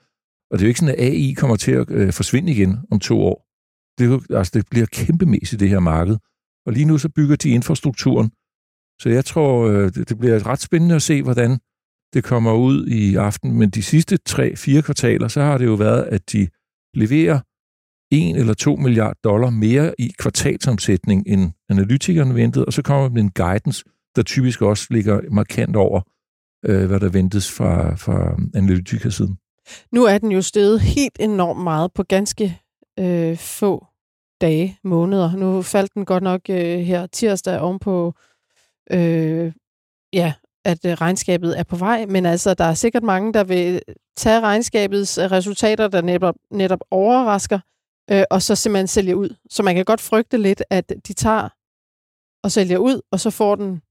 Og det er jo ikke sådan, at AI kommer til at øh, forsvinde igen om to år. Det, altså, det bliver kæmpemæssigt, det her marked. Og lige nu så bygger de infrastrukturen. Så jeg tror, øh, det, det bliver ret spændende at se, hvordan det kommer ud i aften. Men de sidste tre-fire kvartaler, så har det jo været, at de leverer 1 eller 2 milliarder dollar mere i kvartalsomsætning, end analytikerne ventede, og så kommer med en guidance, der typisk også ligger markant over, øh, hvad der ventes fra, fra analytikersiden. Nu er den jo steget helt enormt meget på ganske øh, få dage, måneder. Nu faldt den godt nok øh, her tirsdag ovenpå, øh, ja, at øh, regnskabet er på vej, men altså, der er sikkert mange, der vil tage regnskabets øh, resultater, der netop, netop overrasker, øh, og så simpelthen sælge ud. Så man kan godt frygte lidt, at de tager og sælger ud, og så får den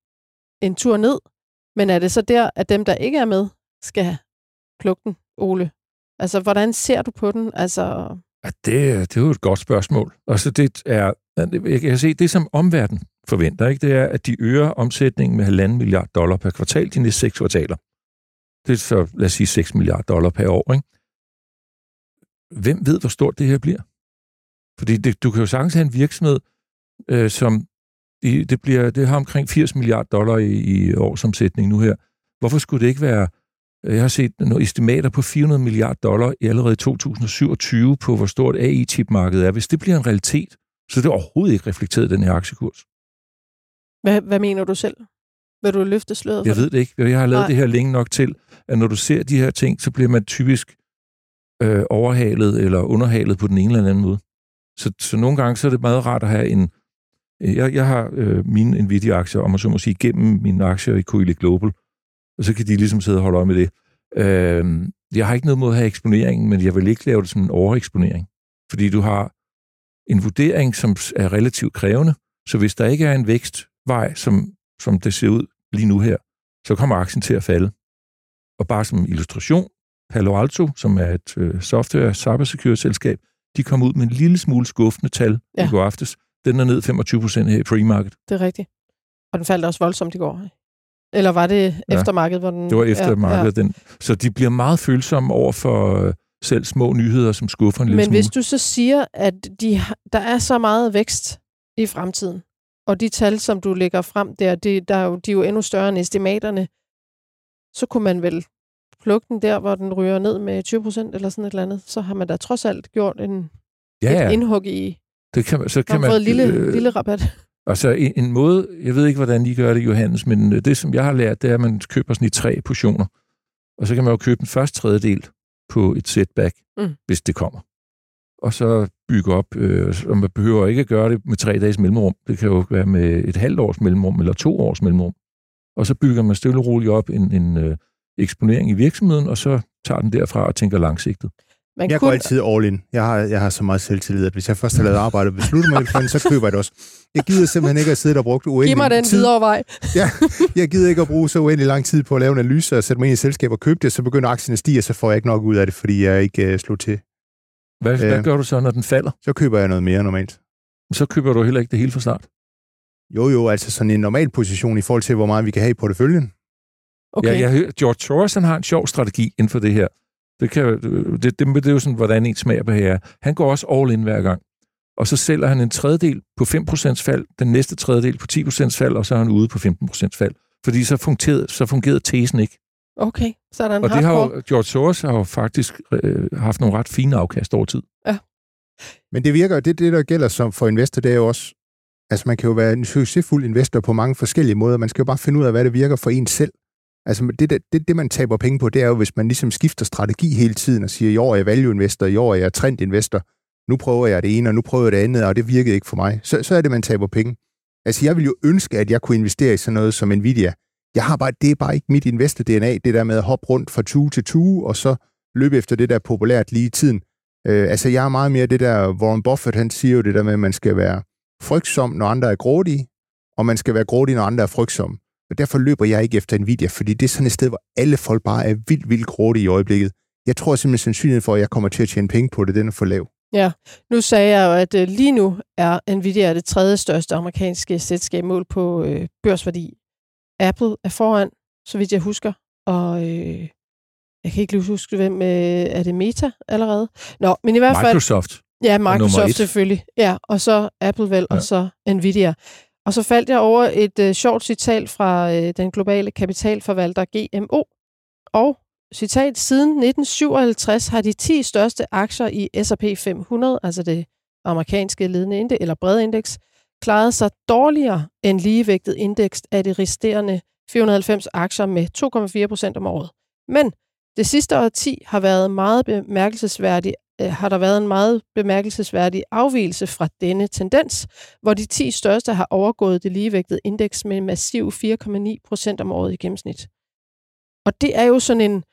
en tur ned. Men er det så der, at dem, der ikke er med, skal plukke den, Ole? Altså, hvordan ser du på den? Altså... Ja, det, det er jo et godt spørgsmål. Altså, det er, jeg kan se, det som omverden forventer, ikke, det er, at de øger omsætningen med 1,5 milliard dollar per kvartal de næste seks kvartaler. Det er så, lad os sige, 6 milliarder dollar per år. Ikke? Hvem ved, hvor stort det her bliver? Fordi det, du kan jo sagtens have en virksomhed, øh, som det, det, bliver, det har omkring 80 milliarder dollar i, i årsomsætning nu her. Hvorfor skulle det ikke være jeg har set nogle estimater på 400 milliarder dollar i allerede 2027 på, hvor stort AI-chipmarkedet er. Hvis det bliver en realitet, så er det overhovedet ikke reflekteret i den her aktiekurs. Hvad, hvad mener du selv? Vil du løfte sløret? Jeg ved det ikke. Jeg har lavet Nej. det her længe nok til, at når du ser de her ting, så bliver man typisk øh, overhalet eller underhalet på den ene eller anden måde. Så, så nogle gange så er det meget rart at have en... Jeg, jeg har øh, mine Nvidia-aktier, om man så må sige, gennem mine aktier i Coeli Global, og så kan de ligesom sidde og holde øje med det. Øh, jeg har ikke noget mod at have eksponeringen, men jeg vil ikke lave det som en overeksponering. Fordi du har en vurdering, som er relativt krævende, så hvis der ikke er en vækstvej, som, som det ser ud lige nu her, så kommer aktien til at falde. Og bare som illustration, Palo Alto, som er et øh, software cybersecurity-selskab, de kom ud med en lille smule skuffende tal ja. i går aftes. Den er ned 25 procent her i pre-market. Det er rigtigt. Og den faldt også voldsomt i går. Eller var det ja. eftermarkedet? Hvor den, det var eftermarkedet. Ja, ja. Den, så de bliver meget følsomme over for øh, selv små nyheder, som skuffer en lille Men smule. hvis du så siger, at de, der er så meget vækst i fremtiden, og de tal, som du lægger frem der, det, der er jo, de er jo endnu større end estimaterne, så kunne man vel plukke den der, hvor den ryger ned med 20 procent eller sådan et eller andet. Så har man da trods alt gjort en, ja, et ja, indhug i, det kan man, så kan man fået man... en lille, øh, lille rabat. Altså en, en måde, jeg ved ikke, hvordan I gør det, Johannes, men øh, det, som jeg har lært, det er, at man køber sådan i tre portioner. Og så kan man jo købe den første tredjedel på et setback, Mm. hvis det kommer. Og så bygge op, øh, og man behøver ikke at gøre det med tre dages mellemrum. Det kan jo være med et halvt års mellemrum, eller to års mellemrum. Og så bygger man stille og roligt op en, en øh, eksponering i virksomheden, og så tager den derfra og tænker langsigtet. Man Jeg går kunne, altid all in. Jeg har, jeg har så meget selvtillid, at hvis jeg først har lavet arbejde og beslutter mig for så køber jeg det også. Jeg gider simpelthen ikke at sidde og brugt uendelig Giv mig den tid. videre vej. Ja, jeg gider ikke at bruge så uendelig lang tid på at lave en analyse og sætte mig ind i et selskab og købe det, så begynder aktien at stige, og så får jeg ikke nok ud af det, fordi jeg ikke uh, slog til. Hvad, øh. Øh. hvad gør du så, når den falder? Så køber jeg noget mere normalt. Så køber du heller ikke det hele fra start. Jo, jo, altså sådan en normal position i forhold til, hvor meget vi kan have i porteføljen. Okay. Ja, jeg hører, George Soros, han har en sjov strategi inden for det her. Det, kan, det, det, det er jo sådan, hvordan en smager på her. Han går også all in hver gang. Og så sælger han en tredjedel på 5% fald, den næste tredjedel på 10% fald, og så er han ude på 15% fald. Fordi så fungerede, så fungerede tesen ikke. okay, så er der en Og det har jo, George Soros har jo faktisk øh, haft nogle ret fine afkast over tid. Men det virker, det, det der gælder som for investor, det er jo også, altså man kan jo være en succesfuld investor på mange forskellige måder. Man skal jo bare finde ud af, hvad det virker for en selv. Altså det, det, det, det man taber penge på, det er jo, hvis man ligesom skifter strategi hele tiden og siger, i år er jeg value investor, i år er jeg trend investor, nu prøver jeg det ene, og nu prøver jeg det andet, og det virkede ikke for mig. Så, så er det, man taber penge. Altså jeg vil jo ønske, at jeg kunne investere i sådan noget som Nvidia. Jeg har bare, det er bare ikke mit investor-DNA, det der med at hoppe rundt fra tue til tue, og så løbe efter det, der er populært lige i tiden. Øh, altså, jeg er meget mere det der, Warren Buffett, han siger jo det der med, at man skal være frygtsom, når andre er grådige, og man skal være grådig, når andre er frygtsomme. Og derfor løber jeg ikke efter Nvidia, fordi det er sådan et sted, hvor alle folk bare er vildt, vildt grådige i øjeblikket. Jeg tror simpelthen, sandsynligheden for, at jeg kommer til at tjene penge på det, den er for lav. Nu sagde jeg jo, at øh, lige nu er Nvidia det tredje største amerikanske selskab mål på øh, børsværdi. Apple er foran, så vidt jeg husker, og øh, jeg kan ikke lige huske, hvem øh, er det Meta allerede? Nå, men i hvert fald... Microsoft. Ja, Microsoft selvfølgelig. Ja, og så Apple vel, ja. Ja. og så Nvidia. Og så faldt jeg over et øh, sjovt citat fra øh, den globale kapitalforvalter GMO. Og citat, siden 1957 har de 10 største aktier i S&P 500, altså det amerikanske ledende indeks, eller brede indeks, klaret sig dårligere end ligevægtet indeks af de resterende 490 aktier med 2,4 procent om året. Men det sidste årti har været meget bemærkelsesværdigt øh, har der været en meget bemærkelsesværdig afvielse fra denne tendens, hvor de 10 største har overgået det ligevægtede indeks med en massiv 4,9 procent om året i gennemsnit. Og det er jo sådan en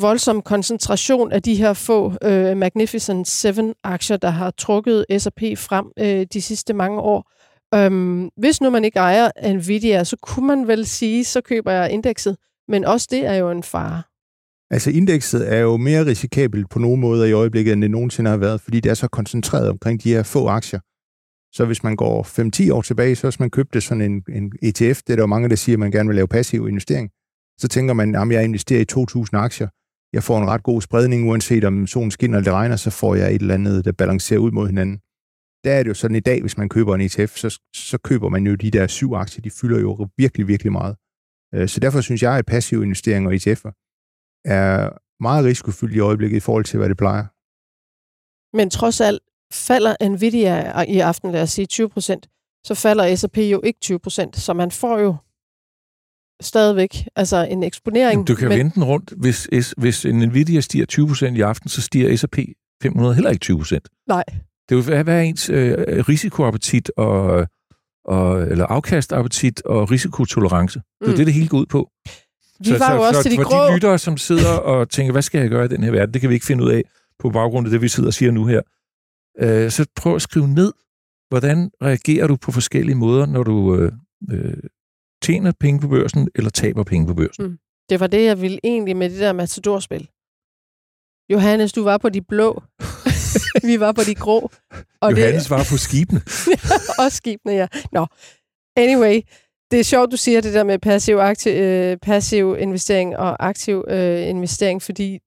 voldsom koncentration af de her få øh, Magnificent Seven aktier, der har trukket S&P frem øh, de sidste mange år. Øhm, hvis nu man ikke ejer Nvidia, så kunne man vel sige, så køber jeg indekset. Men også det er jo en fare. Altså indekset er jo mere risikabelt på nogle måder i øjeblikket, end det nogensinde har været, fordi det er så koncentreret omkring de her få aktier. Så hvis man går 5-10 år tilbage, så hvis man købte sådan en, en ETF, det er der jo mange, der siger, at man gerne vil lave passiv investering, så tænker man, at jeg investerer i 2.000 aktier, jeg får en ret god spredning, uanset om solen skinner eller det regner, så får jeg et eller andet, der balancerer ud mod hinanden. Der er det jo sådan i dag, hvis man køber en ETF, så, så køber man jo de der syv aktier, de fylder jo virkelig, virkelig meget. Øh, så derfor synes jeg, at passiv investering og ETF'er er meget risikofyldt i øjeblikket i forhold til, hvad det plejer. Men trods alt falder Nvidia i aften, lad os sige 20 procent, så falder S&P jo ikke 20 procent, så man får jo stadigvæk altså en eksponering. Du kan men, vende den rundt. Hvis, S- hvis Nvidia stiger 20% i aften, så stiger S&P 500 heller ikke 20%. Nej, Det vil være, hvad er ens øh, risikoappetit og, og, eller afkastappetit og risikotolerance. Det er Mm. det, det hele går ud på. Vi var jo også til de for grå... de lyttere, som sidder og tænker, hvad skal jeg gøre i den her verden? Det kan vi ikke finde ud af på baggrund af det, vi sidder og siger nu her. Øh, så prøv at skrive ned, hvordan reagerer du på forskellige måder, når du øh, øh, tjener penge på børsen eller taber penge på børsen. Det var det, jeg ville egentlig med det der Matador-spil. Johannes, du var på de blå. vi var på de grå. Og Johannes var på skibene. og skibene, ja. Nå. Anyway, det er sjovt, du siger det der med passiv, aktiv, øh, passiv investering og aktiv øh, investering, fordi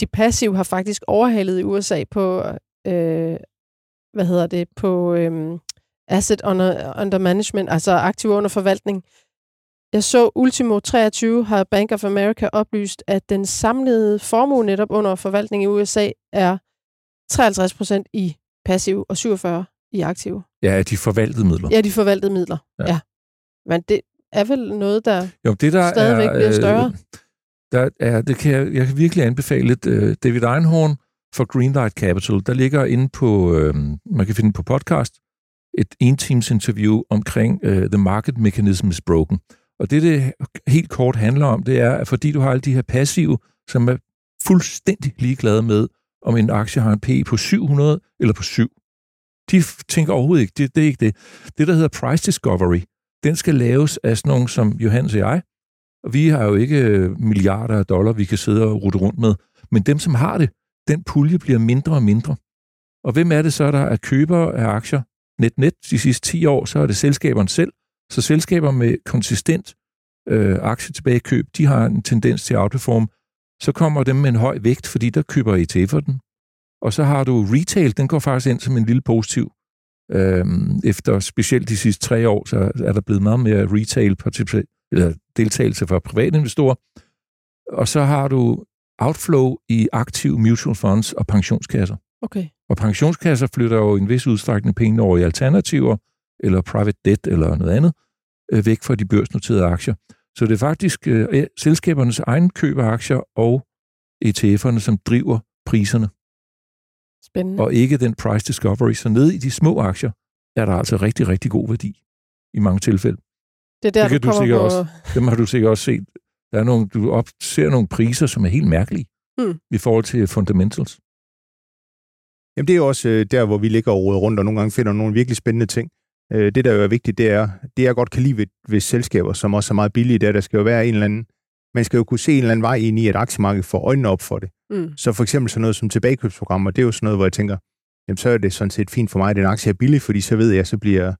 de passive har faktisk overhalet i USA på, øh, hvad hedder det, på øh, asset under, under management, altså aktiv under forvaltning. Jeg så Ultimo 23 har Bank of America oplyst, at den samlede formue netop under forvaltning i USA er 53 procent i passiv og 47 i aktiv. Ja, de forvaltede midler. Ja, de forvaltede midler. Ja. ja. Men det er vel noget, der, jo, det, der stadigvæk er, bliver større? Øh, der er, det kan jeg, jeg kan virkelig anbefale uh, David Einhorn for Greenlight Capital. Der ligger inde på, uh, man kan finde på podcast, et en-teams interview omkring uh, The Market Mechanism is Broken. Og det, det helt kort handler om, det er, at fordi du har alle de her passive, som er fuldstændig ligeglade med, om en aktie har en P på 700 eller på 7. De tænker overhovedet ikke, det, det er ikke det. Det, der hedder price discovery, den skal laves af sådan nogen som Johannes og jeg. Og vi har jo ikke øh, milliarder af dollar, vi kan sidde og rute rundt med. Men dem, som har det, den pulje bliver mindre og mindre. Og hvem er det så, der er køber af aktier? Net-net de sidste 10 år, så er det selskaberne selv. Så selskaber med konsistent øh, aktietilbagekøb, de har en tendens til at outperforme. Så kommer dem med en høj vægt, fordi der køber ETF'er den. Og så har du retail, den går faktisk ind som en lille positiv. Øhm, efter specielt de sidste tre år, så er der blevet meget mere retail eller deltagelse fra private investorer. Og så har du outflow i aktive mutual funds og pensionskasser. Okay. Og pensionskasser flytter jo i en vis udstrækning penge over i alternativer, eller private debt, eller noget andet, øh, væk fra de børsnoterede aktier. Så det er faktisk øh, selskabernes egen køb af aktier og ETF'erne, som driver priserne. Spændende. Og ikke den price discovery. Så nede i de små aktier er der altså rigtig, rigtig god værdi i mange tilfælde. Det er der, det du, du sikkert på... også, dem har du sikkert også set. Der er nogle, du op, ser nogle priser, som er helt mærkelige hmm. i forhold til fundamentals. Jamen det er jo også øh, der, hvor vi ligger og rundt, og nogle gange finder nogle virkelig spændende ting. Øh, det, der jo er vigtigt, det er, det jeg godt kan lide ved, ved selskaber, som også er meget billige, det er, der skal jo være en eller anden, man skal jo kunne se en eller anden vej ind i, at aktiemarkedet får øjnene op for det. Mm. Så for eksempel sådan noget som tilbagekøbsprogrammer, det er jo sådan noget, hvor jeg tænker, jamen så er det sådan set fint for mig, at den aktie er billig, fordi så ved jeg, så bliver,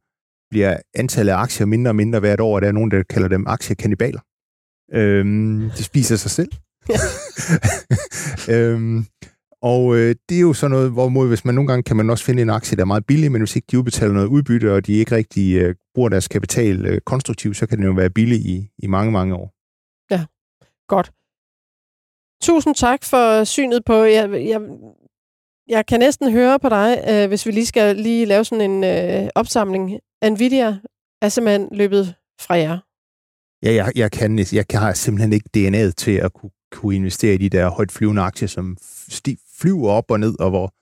bliver antallet af aktier mindre og mindre hvert år, og der er nogen, der kalder dem aktiekanibaler. Øhm, de spiser sig selv. øhm, og øh, det er jo sådan noget, hvorimod hvis man nogle gange kan man også finde en aktie, der er meget billig, men hvis ikke de udbetaler noget udbytte, og de ikke rigtig øh, bruger deres kapital øh, konstruktivt, så kan den jo være billig i, i mange, mange år. Godt. Tusind tak for synet på... Jeg, jeg, jeg kan næsten høre på dig, øh, hvis vi lige skal lige lave sådan en øh, opsamling. Nvidia er simpelthen løbet fra jer. Ja, jeg, jeg, kan, jeg har simpelthen ikke DNA'et til at kunne, kunne investere i de der højt flyvende aktier, som flyver op og ned, og hvor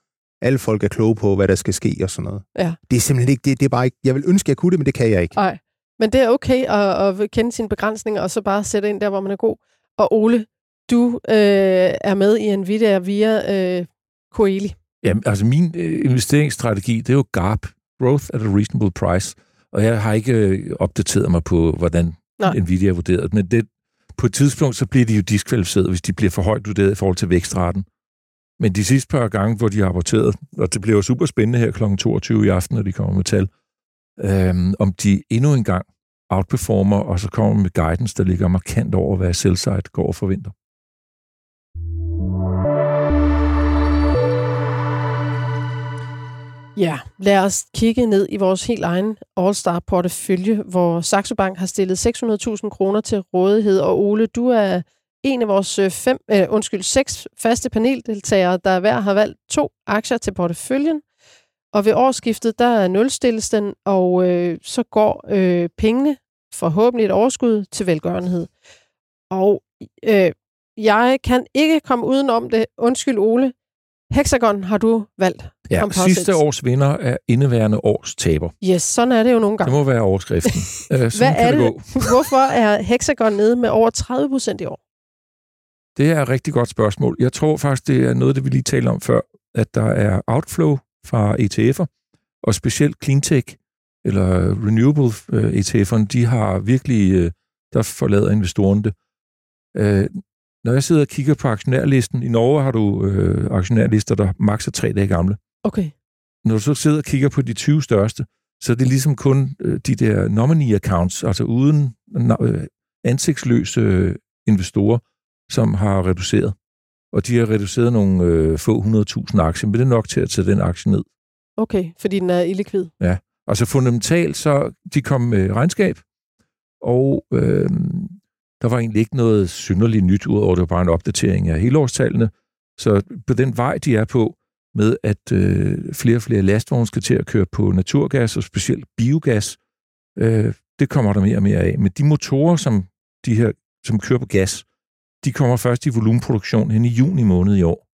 alle folk er kloge på, hvad der skal ske og sådan noget. Ja. Det er simpelthen ikke, det, det er bare ikke, jeg vil ønske, at jeg kunne det, men det kan jeg ikke. Nej, men det er okay at, at kende sine begrænsninger, og så bare sætte ind der, hvor man er god. Og Ole, du øh, er med i Nvidia via øh, Coeli. Jamen, altså min øh, investeringsstrategi, det er jo GARP, Growth at a Reasonable Price, og jeg har ikke øh, opdateret mig på, hvordan Nej. Nvidia er vurderet, men det, på et tidspunkt, så bliver de jo diskvalificeret, hvis de bliver for højt vurderet i forhold til vækstraten. Men de sidste par gange, hvor de har rapporteret, og det bliver jo super spændende her kl. 22 i aften, når de kommer med tal, øhm, om de endnu en gang outperformer, og så kommer med guidance, der ligger markant over, hvad sell går og forventer. Ja, lad os kigge ned i vores helt egen All-Star-portefølje, hvor Saxo Bank har stillet 600.000 kroner til rådighed. Og Ole, du er en af vores øh, fem, øh, undskyld, seks faste paneldeltagere, der hver har valgt to aktier til porteføljen. Og ved årsskiftet, der er nulstilles den, og øh, så går øh, pengene, forhåbentlig et overskud, til velgørenhed. Og øh, jeg kan ikke komme udenom det. Undskyld, Ole. Hexagon har du valgt. Ja, Composites. sidste års vinder er indeværende års taber. Yes, sådan er det jo nogle gange. Det må være overskriften. uh, Hvad er det? det Hvorfor er Hexagon nede med over 30 procent i år? Det er et rigtig godt spørgsmål. Jeg tror faktisk, det er noget, det vi lige talte om før, at der er outflow fra ETF'er, og specielt cleantech eller renewable uh, ETF'erne, de har virkelig, uh, der forlader investorerne det. Uh, når jeg sidder og kigger på aktionærlisten, i Norge har du øh, aktionærlister, der maks er tre dage gamle. Okay. Når du så sidder og kigger på de 20 største, så er det ligesom kun øh, de der nominee accounts, altså uden øh, ansigtsløse øh, investorer, som har reduceret. Og de har reduceret nogle øh, få 100.000 aktier, men det er nok til at tage den aktie ned. Okay, fordi den er illikvid. Ja, og så fundamentalt, så de kom med regnskab, og øh, der var egentlig ikke noget synderligt nyt, udover det var bare en opdatering af helårstallene. Så på den vej, de er på, med at øh, flere og flere lastvogne skal til at køre på naturgas, og specielt biogas, øh, det kommer der mere og mere af. Men de motorer, som, de her, som kører på gas, de kommer først i volumenproduktion hen i juni måned i år.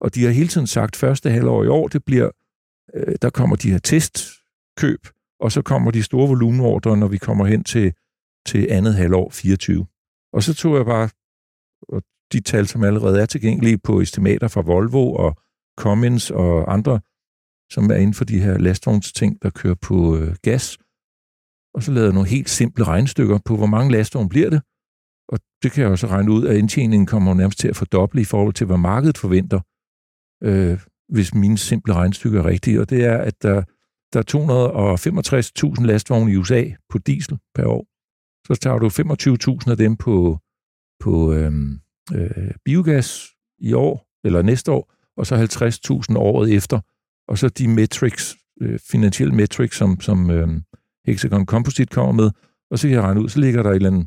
Og de har hele tiden sagt, at første halvår i år, det bliver, øh, der kommer de her testkøb, og så kommer de store volumenordre, når vi kommer hen til, til andet halvår 24. Og så tog jeg bare og de tal, som allerede er tilgængelige på estimater fra Volvo og Cummins og andre, som er inden for de her lastvognsting, der kører på øh, gas. Og så lavede jeg nogle helt simple regnestykker på, hvor mange lastvogne bliver det. Og det kan jeg også regne ud, at indtjeningen kommer nærmest til at fordoble i forhold til, hvad markedet forventer, øh, hvis mine simple regnstykker er rigtige. Og det er, at der, der er 265.000 lastvogne i USA på diesel per år. Så tager du 25.000 af dem på, på øh, øh, biogas i år, eller næste år, og så 50.000 året efter, og så de metrics, øh, finansielle metrics, som, som øh, Hexagon Composite kommer med, og så kan jeg regne ud, så ligger der et eller andet,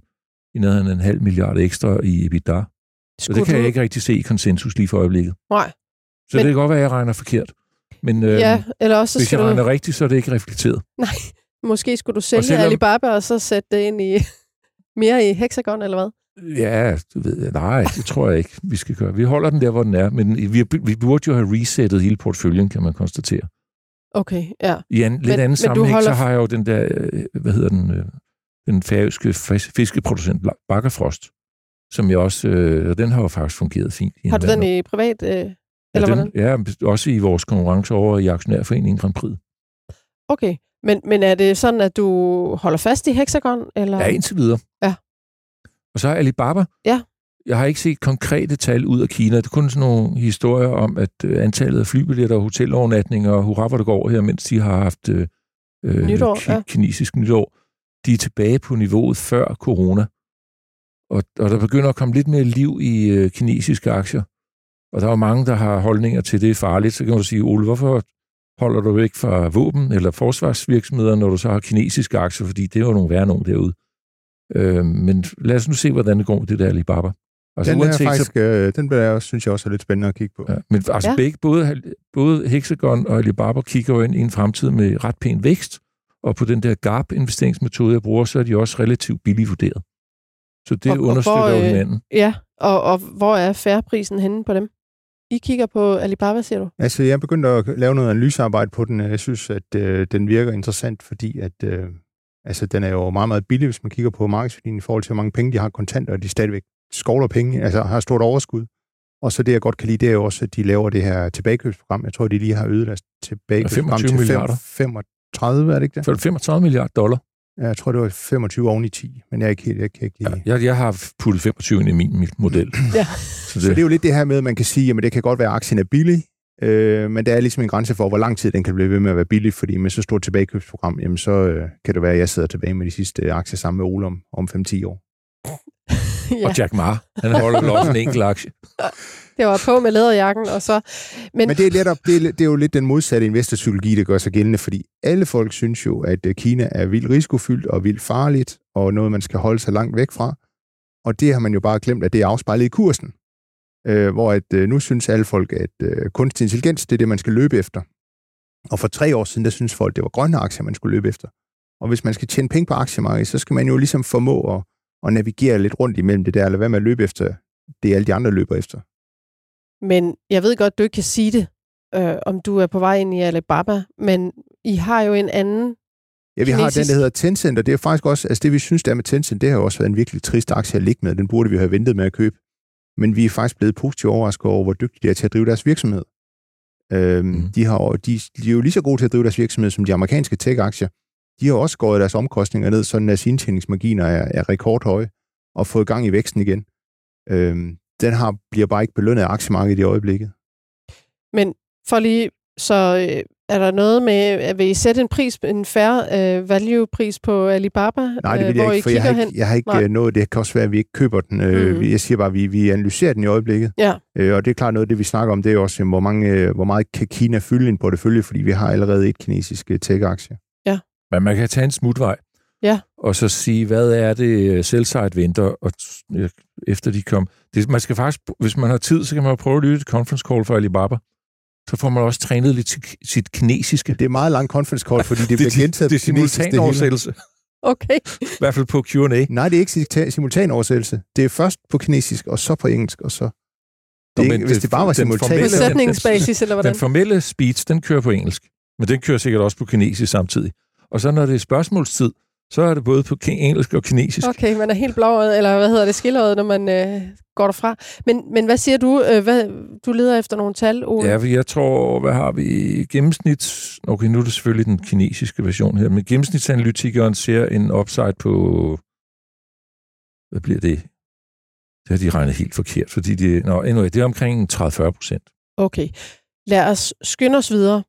i nærheden af en halv milliard ekstra i EBITDA. Så det kan du... jeg ikke rigtig se i konsensus lige for øjeblikket. Nej. Så men... det kan godt være, at jeg regner forkert. Men øh, ja, eller også hvis jeg du... regner rigtigt, så er det ikke reflekteret. Nej, måske skulle du sælge selvom... Alibaba og så sætte det ind i mere i Hexagon, eller hvad? Ja, du ved, nej, det tror jeg ikke, vi skal gøre. Vi holder den der, hvor den er, men vi, vi burde jo have resettet hele portføljen, kan man konstatere. Okay, ja. I en lidt men, anden men sammenhæng, holder... så har jeg jo den der, øh, hvad hedder den, øh, den færøske fiskeproducent Bakkerfrost, som jeg også, øh, den har jo faktisk fungeret fint. Har du den i privat, øh, eller ja, hvordan? Ja, også i vores konkurrence over i Aktionærforeningen Grand Prix. Okay, men, men er det sådan, at du holder fast i Hexagon? Eller? Ja, indtil videre. Ja. Og så Alibaba. Ja. Jeg har ikke set konkrete tal ud af Kina. Det er kun sådan nogle historier om, at øh, antallet af flybilletter og hotelovernatninger, og hurra, hvor det går her, mens de har haft øh, øh nytår, ki- ja. kinesisk nytår, de er tilbage på niveauet før corona. Og, og der begynder at komme lidt mere liv i øh, kinesiske aktier. Og der er mange, der har holdninger til, det er farligt. Så kan du sige, Ole, hvorfor holder du ikke fra våben eller forsvarsvirksomheder, når du så har kinesiske aktier? Fordi det er jo nogle værre nogen derude. Øh, men lad os nu se, hvordan det går med det der Alibaba. Altså, den, uanset, er faktisk, så, øh, den bliver jeg, synes jeg også er lidt spændende at kigge på. Ja, men altså ja. begge, både, både Hexagon og Alibaba kigger jo ind i en fremtid med ret pæn vækst, og på den der GARP-investeringsmetode, jeg bruger, så er de også relativt billigt vurderet. Så det og, understøtter og hvor, jo øh, hinanden. Ja, og, og hvor er færreprisen henne på dem? I kigger på Alibaba, siger du? Altså, jeg er begyndt at lave noget analysearbejde på den. Jeg synes, at øh, den virker interessant, fordi at øh, Altså, den er jo meget, meget billig, hvis man kigger på markedsværdien i forhold til, hvor mange penge de har kontanter, og de stadigvæk skovler penge, altså har stort overskud. Og så det, jeg godt kan lide, det er jo også, at de laver det her tilbagekøbsprogram. Jeg tror, de lige har øget deres tilbagekøbsprogram til 35, er det ikke det? 35 milliarder dollar. Ja, jeg tror, det var 25 oven i 10, men jeg, er ikke helt, jeg kan ikke. Ja, jeg, jeg har puttet 25 ind i min model. ja. Så det... så det er jo lidt det her med, at man kan sige, at det kan godt være, at aktien er billig, Øh, men der er ligesom en grænse for, hvor lang tid den kan blive ved med at være billig, fordi med så stort tilbagekøbsprogram, jamen så øh, kan det være, at jeg sidder tilbage med de sidste aktier sammen med Ole om, om 5-10 år. ja. Og Jack Ma, han holder vel også en enkelt aktie. Det var på med læderjakken, og så... Men, men det, er lidt, det, er, det er jo lidt den modsatte investorpsykologi, der gør sig gældende, fordi alle folk synes jo, at øh, Kina er vildt risikofyldt og vildt farligt, og noget, man skal holde sig langt væk fra. Og det har man jo bare glemt, at det er afspejlet i kursen øh, hvor at, øh, nu synes alle folk, at øh, kunstig intelligens, det er det, man skal løbe efter. Og for tre år siden, der synes folk, det var grønne aktier, man skulle løbe efter. Og hvis man skal tjene penge på aktiemarkedet, så skal man jo ligesom formå at, at navigere lidt rundt imellem det der, eller hvad man løber efter, det alle de andre løber efter. Men jeg ved godt, du ikke kan sige det, øh, om du er på vej ind i Alibaba, men I har jo en anden Ja, vi har den, der hedder Tencent, og det er faktisk også, altså det vi synes, der er med Tencent, det har jo også været en virkelig trist aktie at ligge med. Den burde vi have ventet med at købe men vi er faktisk blevet positivt overrasket over, hvor dygtige de er til at drive deres virksomhed. Øhm, mm. de, har, de, de er jo lige så gode til at drive deres virksomhed som de amerikanske tech-aktier. De har også gået deres omkostninger ned, så deres indtjeningsmarginer er, er rekordhøje, og fået gang i væksten igen. Øhm, den har, bliver bare ikke belønnet af aktiemarkedet i øjeblikket. Men for lige, så øh, er der noget med, vil I sætte en pris, en fair uh, value-pris på Alibaba? Nej, det vil jeg ikke, for jeg har ikke, jeg har ikke Nej. noget. Det kan også være, at vi ikke køber den. Mm. Jeg siger bare, at vi, vi analyserer den i øjeblikket. Ja. Og det er klart noget af det, vi snakker om, det er også, hvor, mange, hvor meget kan Kina fylde en portefølje, fordi vi har allerede et kinesisk tech-aktie. Men man kan tage en smutvej. Ja. Og så sige, hvad er det sell-side venter, og efter de kom. Det, man skal faktisk, hvis man har tid, så kan man prøve at lytte til conference call for Alibaba så får man også trænet lidt sit kinesiske. Det er meget lang conference call, fordi det, det bliver gentaget det, det er simultan oversættelse. Okay. I hvert fald på Q&A. Nej, det er ikke simultan oversættelse. Det er først på kinesisk, og så på engelsk, og så... Det er, ikke, hvis det bare var simultan... På sætningsbasis, eller hvordan? Den formelle speech, den kører på engelsk. Men den kører sikkert også på kinesisk samtidig. Og så når det er spørgsmålstid, så er det både på engelsk og kinesisk. Okay, man er helt blåøjet, eller hvad hedder det, skildret, når man øh, går derfra. Men, men hvad siger du? Øh, hvad, du leder efter nogle tal, Ole? Ja, jeg tror, hvad har vi gennemsnit... Okay, nu er det selvfølgelig den kinesiske version her, men gennemsnitsanalytikeren ser en upside på... Hvad bliver det? Det har de regnet helt forkert, fordi det, no, anyway, det er omkring 30-40 procent. Okay. Lad os skynde os videre.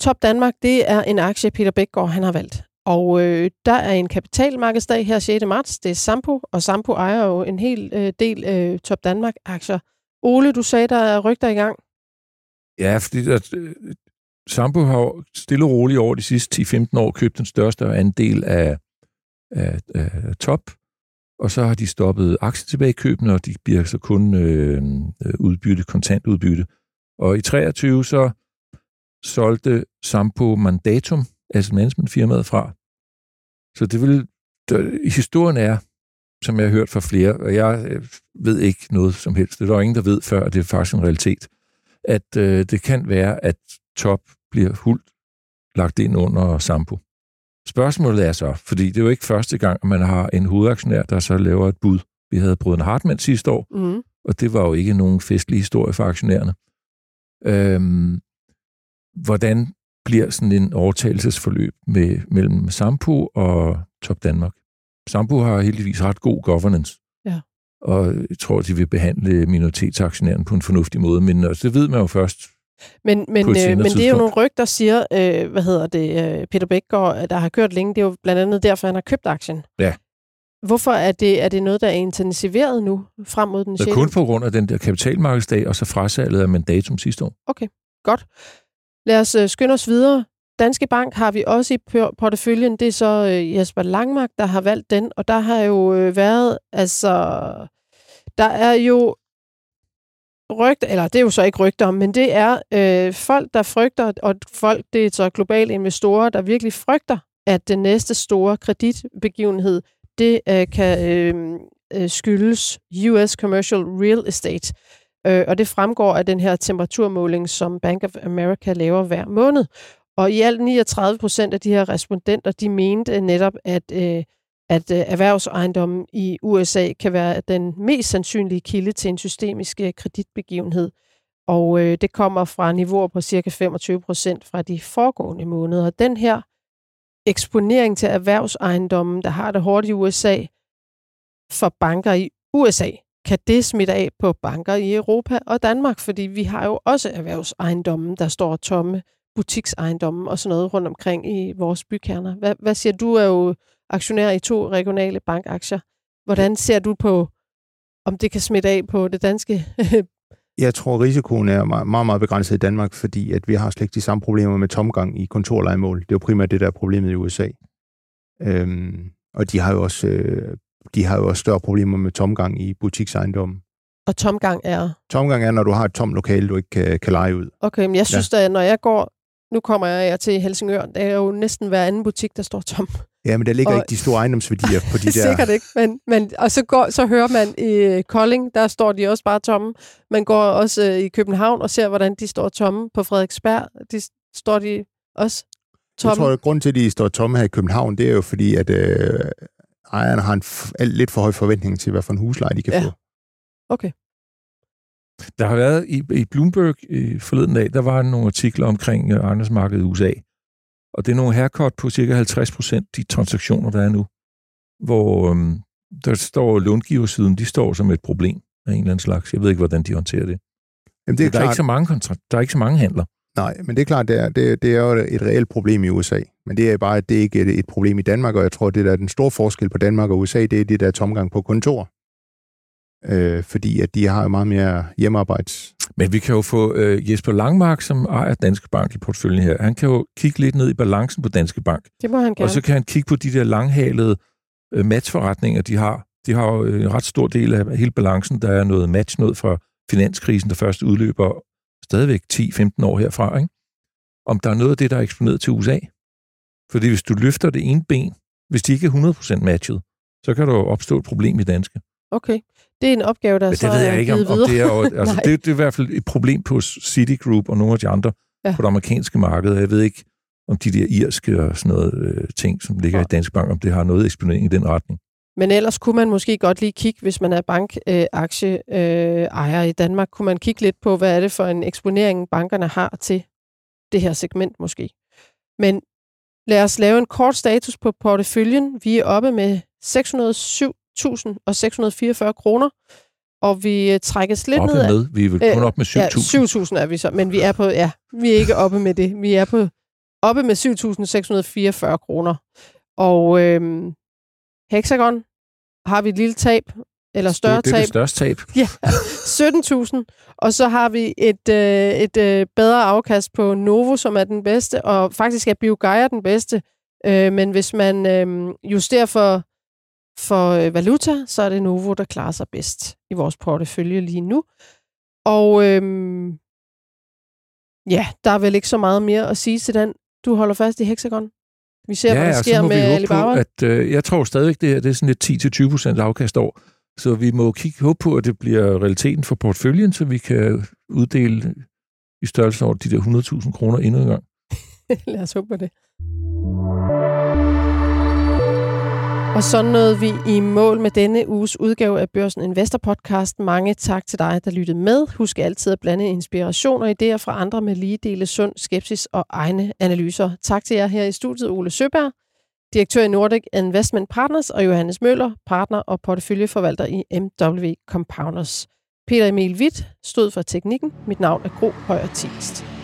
Top Danmark, det er en aktie, Peter Bækgaard han har valgt. Og øh, der er en kapitalmarkedsdag her 6. marts. Det er Sampo, og Sampo ejer jo en hel øh, del øh, Top Danmark-aktier. Ole, du sagde, der er rygter i gang. Ja, fordi der, øh, Sampo har stille og roligt over de sidste 10-15 år købt den største andel af, af, af Top, og så har de stoppet aktietilbagekøbene, og de bliver så kun øh, øh udbytte, kontantudbytte. Og i 23 så solgte Sampo Mandatum, asset management firmaet fra. Så det vil, der, historien er, som jeg har hørt fra flere, og jeg øh, ved ikke noget som helst, det er der ingen, der ved før, at det er faktisk en realitet, at øh, det kan være, at top bliver huldt lagt ind under Sampo. Spørgsmålet er så, fordi det er jo ikke første gang, at man har en hovedaktionær, der så laver et bud. Vi havde Brødrene Hartmann sidste år, mm. og det var jo ikke nogen festlig historie for aktionærerne. Øhm, hvordan bliver sådan en overtagelsesforløb med, mellem Sampo og Top Danmark. Sampo har heldigvis ret god governance. Ja. Og jeg tror, de vil behandle minoritetsaktionæren på en fornuftig måde, men altså, det ved man jo først men, men, øh, men det er jo nogle rygter, der siger, øh, hvad hedder det, øh, Peter Bækgaard, der har kørt længe, det er jo blandt andet derfor, han har købt aktien. Ja. Hvorfor er det, er det noget, der er intensiveret nu, frem mod den 6. Det er kun på grund af den der kapitalmarkedsdag, og så frasalget af mandatum sidste år. Okay, godt. Lad os øh, skynde os videre. Danske Bank har vi også i porteføljen. Det er så øh, Jesper Langmark, der har valgt den, og der har jo øh, været, altså, der er jo rygter, eller det er jo så ikke rygter, men det er øh, folk, der frygter, og folk, det er så globale investorer, der virkelig frygter, at den næste store kreditbegivenhed, det øh, kan øh skyldes US Commercial Real Estate. Øh, og det fremgår af den her temperaturmåling, som Bank of America laver hver måned. Og i alt 39 procent af de her respondenter, de mente netop, at, øh, at øh, erhvervsejendommen i USA kan være den mest sandsynlige kilde til en systemisk øh, kreditbegivenhed. Og øh, det kommer fra niveauer på cirka 25 procent fra de foregående måneder. Den her eksponering til erhvervsejendommen, der har det hårdt i USA, for banker i USA, kan det smitte af på banker i Europa og Danmark, fordi vi har jo også erhvervsejendomme, der står tomme, butiksejendomme og sådan noget rundt omkring i vores bykerner. Hvad, hvad siger du? er jo aktionær i to regionale bankaktier. Hvordan ser du på, om det kan smitte af på det danske Jeg tror, risikoen er meget, meget begrænset i Danmark, fordi at vi har slet ikke de samme problemer med tomgang i kontorlejemål. Det er jo primært det, der er problemet i USA. Øhm, og de har jo også øh, de har jo også større problemer med tomgang i butiksejendommen. Og tomgang er? Tomgang er, når du har et tomt lokale, du ikke kan, kan lege ud. Okay, men jeg synes ja. at når jeg går, nu kommer jeg til Helsingør, det er jo næsten hver anden butik, der står tom. Ja, men der ligger og... ikke de store ejendomsværdier på de der... Sikkert ikke, men, men og så, går, så hører man i Kolding, der står de også bare tomme. Man går også øh, i København og ser, hvordan de står tomme på Frederiksberg. De står de også tomme. Jeg tror, at grunden til, at de står tomme her i København, det er jo fordi, at øh, ejerne har en lidt for høj forventning til, hvad for en husleje de kan ja. få. Okay. Der har været i, i Bloomberg i forleden dag, der var nogle artikler omkring uh, ejendomsmarkedet i USA. Og det er nogle haircut på cirka 50 procent, de transaktioner, der er nu. Hvor um, der står långiversiden, de står som et problem af en eller anden slags. Jeg ved ikke, hvordan de håndterer det. Jamen, det er der, er ikke så mange kontra- der er ikke så mange handler. Nej, men det er klart, det er, det, det er jo et reelt problem i USA. Men det er bare, det er ikke et, et problem i Danmark, og jeg tror, det der er den store forskel på Danmark og USA, det er det der tomgang på kontor. Øh, fordi at de har jo meget mere hjemmearbejds... Men vi kan jo få øh, Jesper Langmark, som ejer Danske Bank i porteføljen her, han kan jo kigge lidt ned i balancen på Danske Bank. Det må han gerne. Og så kan han kigge på de der langhalede øh, matchforretninger, de har. De har jo en ret stor del af hele balancen. Der er noget match, noget fra finanskrisen, der først udløber stadigvæk 10-15 år herfra. Ikke? Om der er noget af det, der er eksponeret til USA. Fordi hvis du løfter det ene ben, hvis de ikke er 100% matchet, så kan der jo opstå et problem i danske. Okay. Det er en opgave, der Men så det ved jeg ikke, om, om det er, jo- altså, det, det er i hvert fald et problem på Citigroup og nogle af de andre Ja. ja. på det amerikanske marked. Jeg ved ikke, om de der irske og sådan noget øh, ting, som ligger Nej. i Danske Bank, om det har noget eksponering i den retning. Men ellers kunne man måske godt lige kigge, hvis man er bankaktieejer øh, ejer i Danmark, kunne man kigge lidt på, hvad er det for en eksponering, bankerne har til det her segment måske. Men lad os lave en kort status på porteføljen. Vi er oppe med 607.644 kroner, og vi øh, trækkes lidt Oppe ned med, vi er vel kun Øh, op med 7.000. Ja, 7.000 er vi så, men vi er på, ja, vi er ikke oppe med det. Vi er på oppe med 7.644 kroner. Og øhm, Hexagon har vi et lille tab, eller større det er tab, det største tab. Ja, 17.000. Og så har vi et, øh, et øh, bedre afkast på Novo, som er den bedste, og faktisk er BioGaia den bedste. Øh, men hvis man øh, justerer for, for øh, valuta, så er det Novo, der klarer sig bedst i vores portefølje lige nu. Og øh, ja, der er vel ikke så meget mere at sige til den. Du holder fast i Hexagon. Vi ser, hvad der og sker så må med vi håbe Alibaba. på, at øh, jeg tror stadigvæk, det, her, det er sådan et 10-20 procent afkast år. Så vi må kigge håbe på, at det bliver realiteten for portføljen, så vi kan uddele i størrelse over de der 100.000 kroner endnu en gang. Lad os håbe på det. Og så nåede vi i mål med denne uges udgave af Børsen Investor Podcast. Mange tak til dig, der lyttede med. Husk altid at blande inspiration og idéer fra andre med lige dele sund skepsis og egne analyser. Tak til jer her i studiet, Ole Søberg, direktør i Nordic Investment Partners, og Johannes Møller, partner og porteføljeforvalter i MW Compounders. Peter Emil Witt stod for teknikken. Mit navn er Gro Højer Tilst.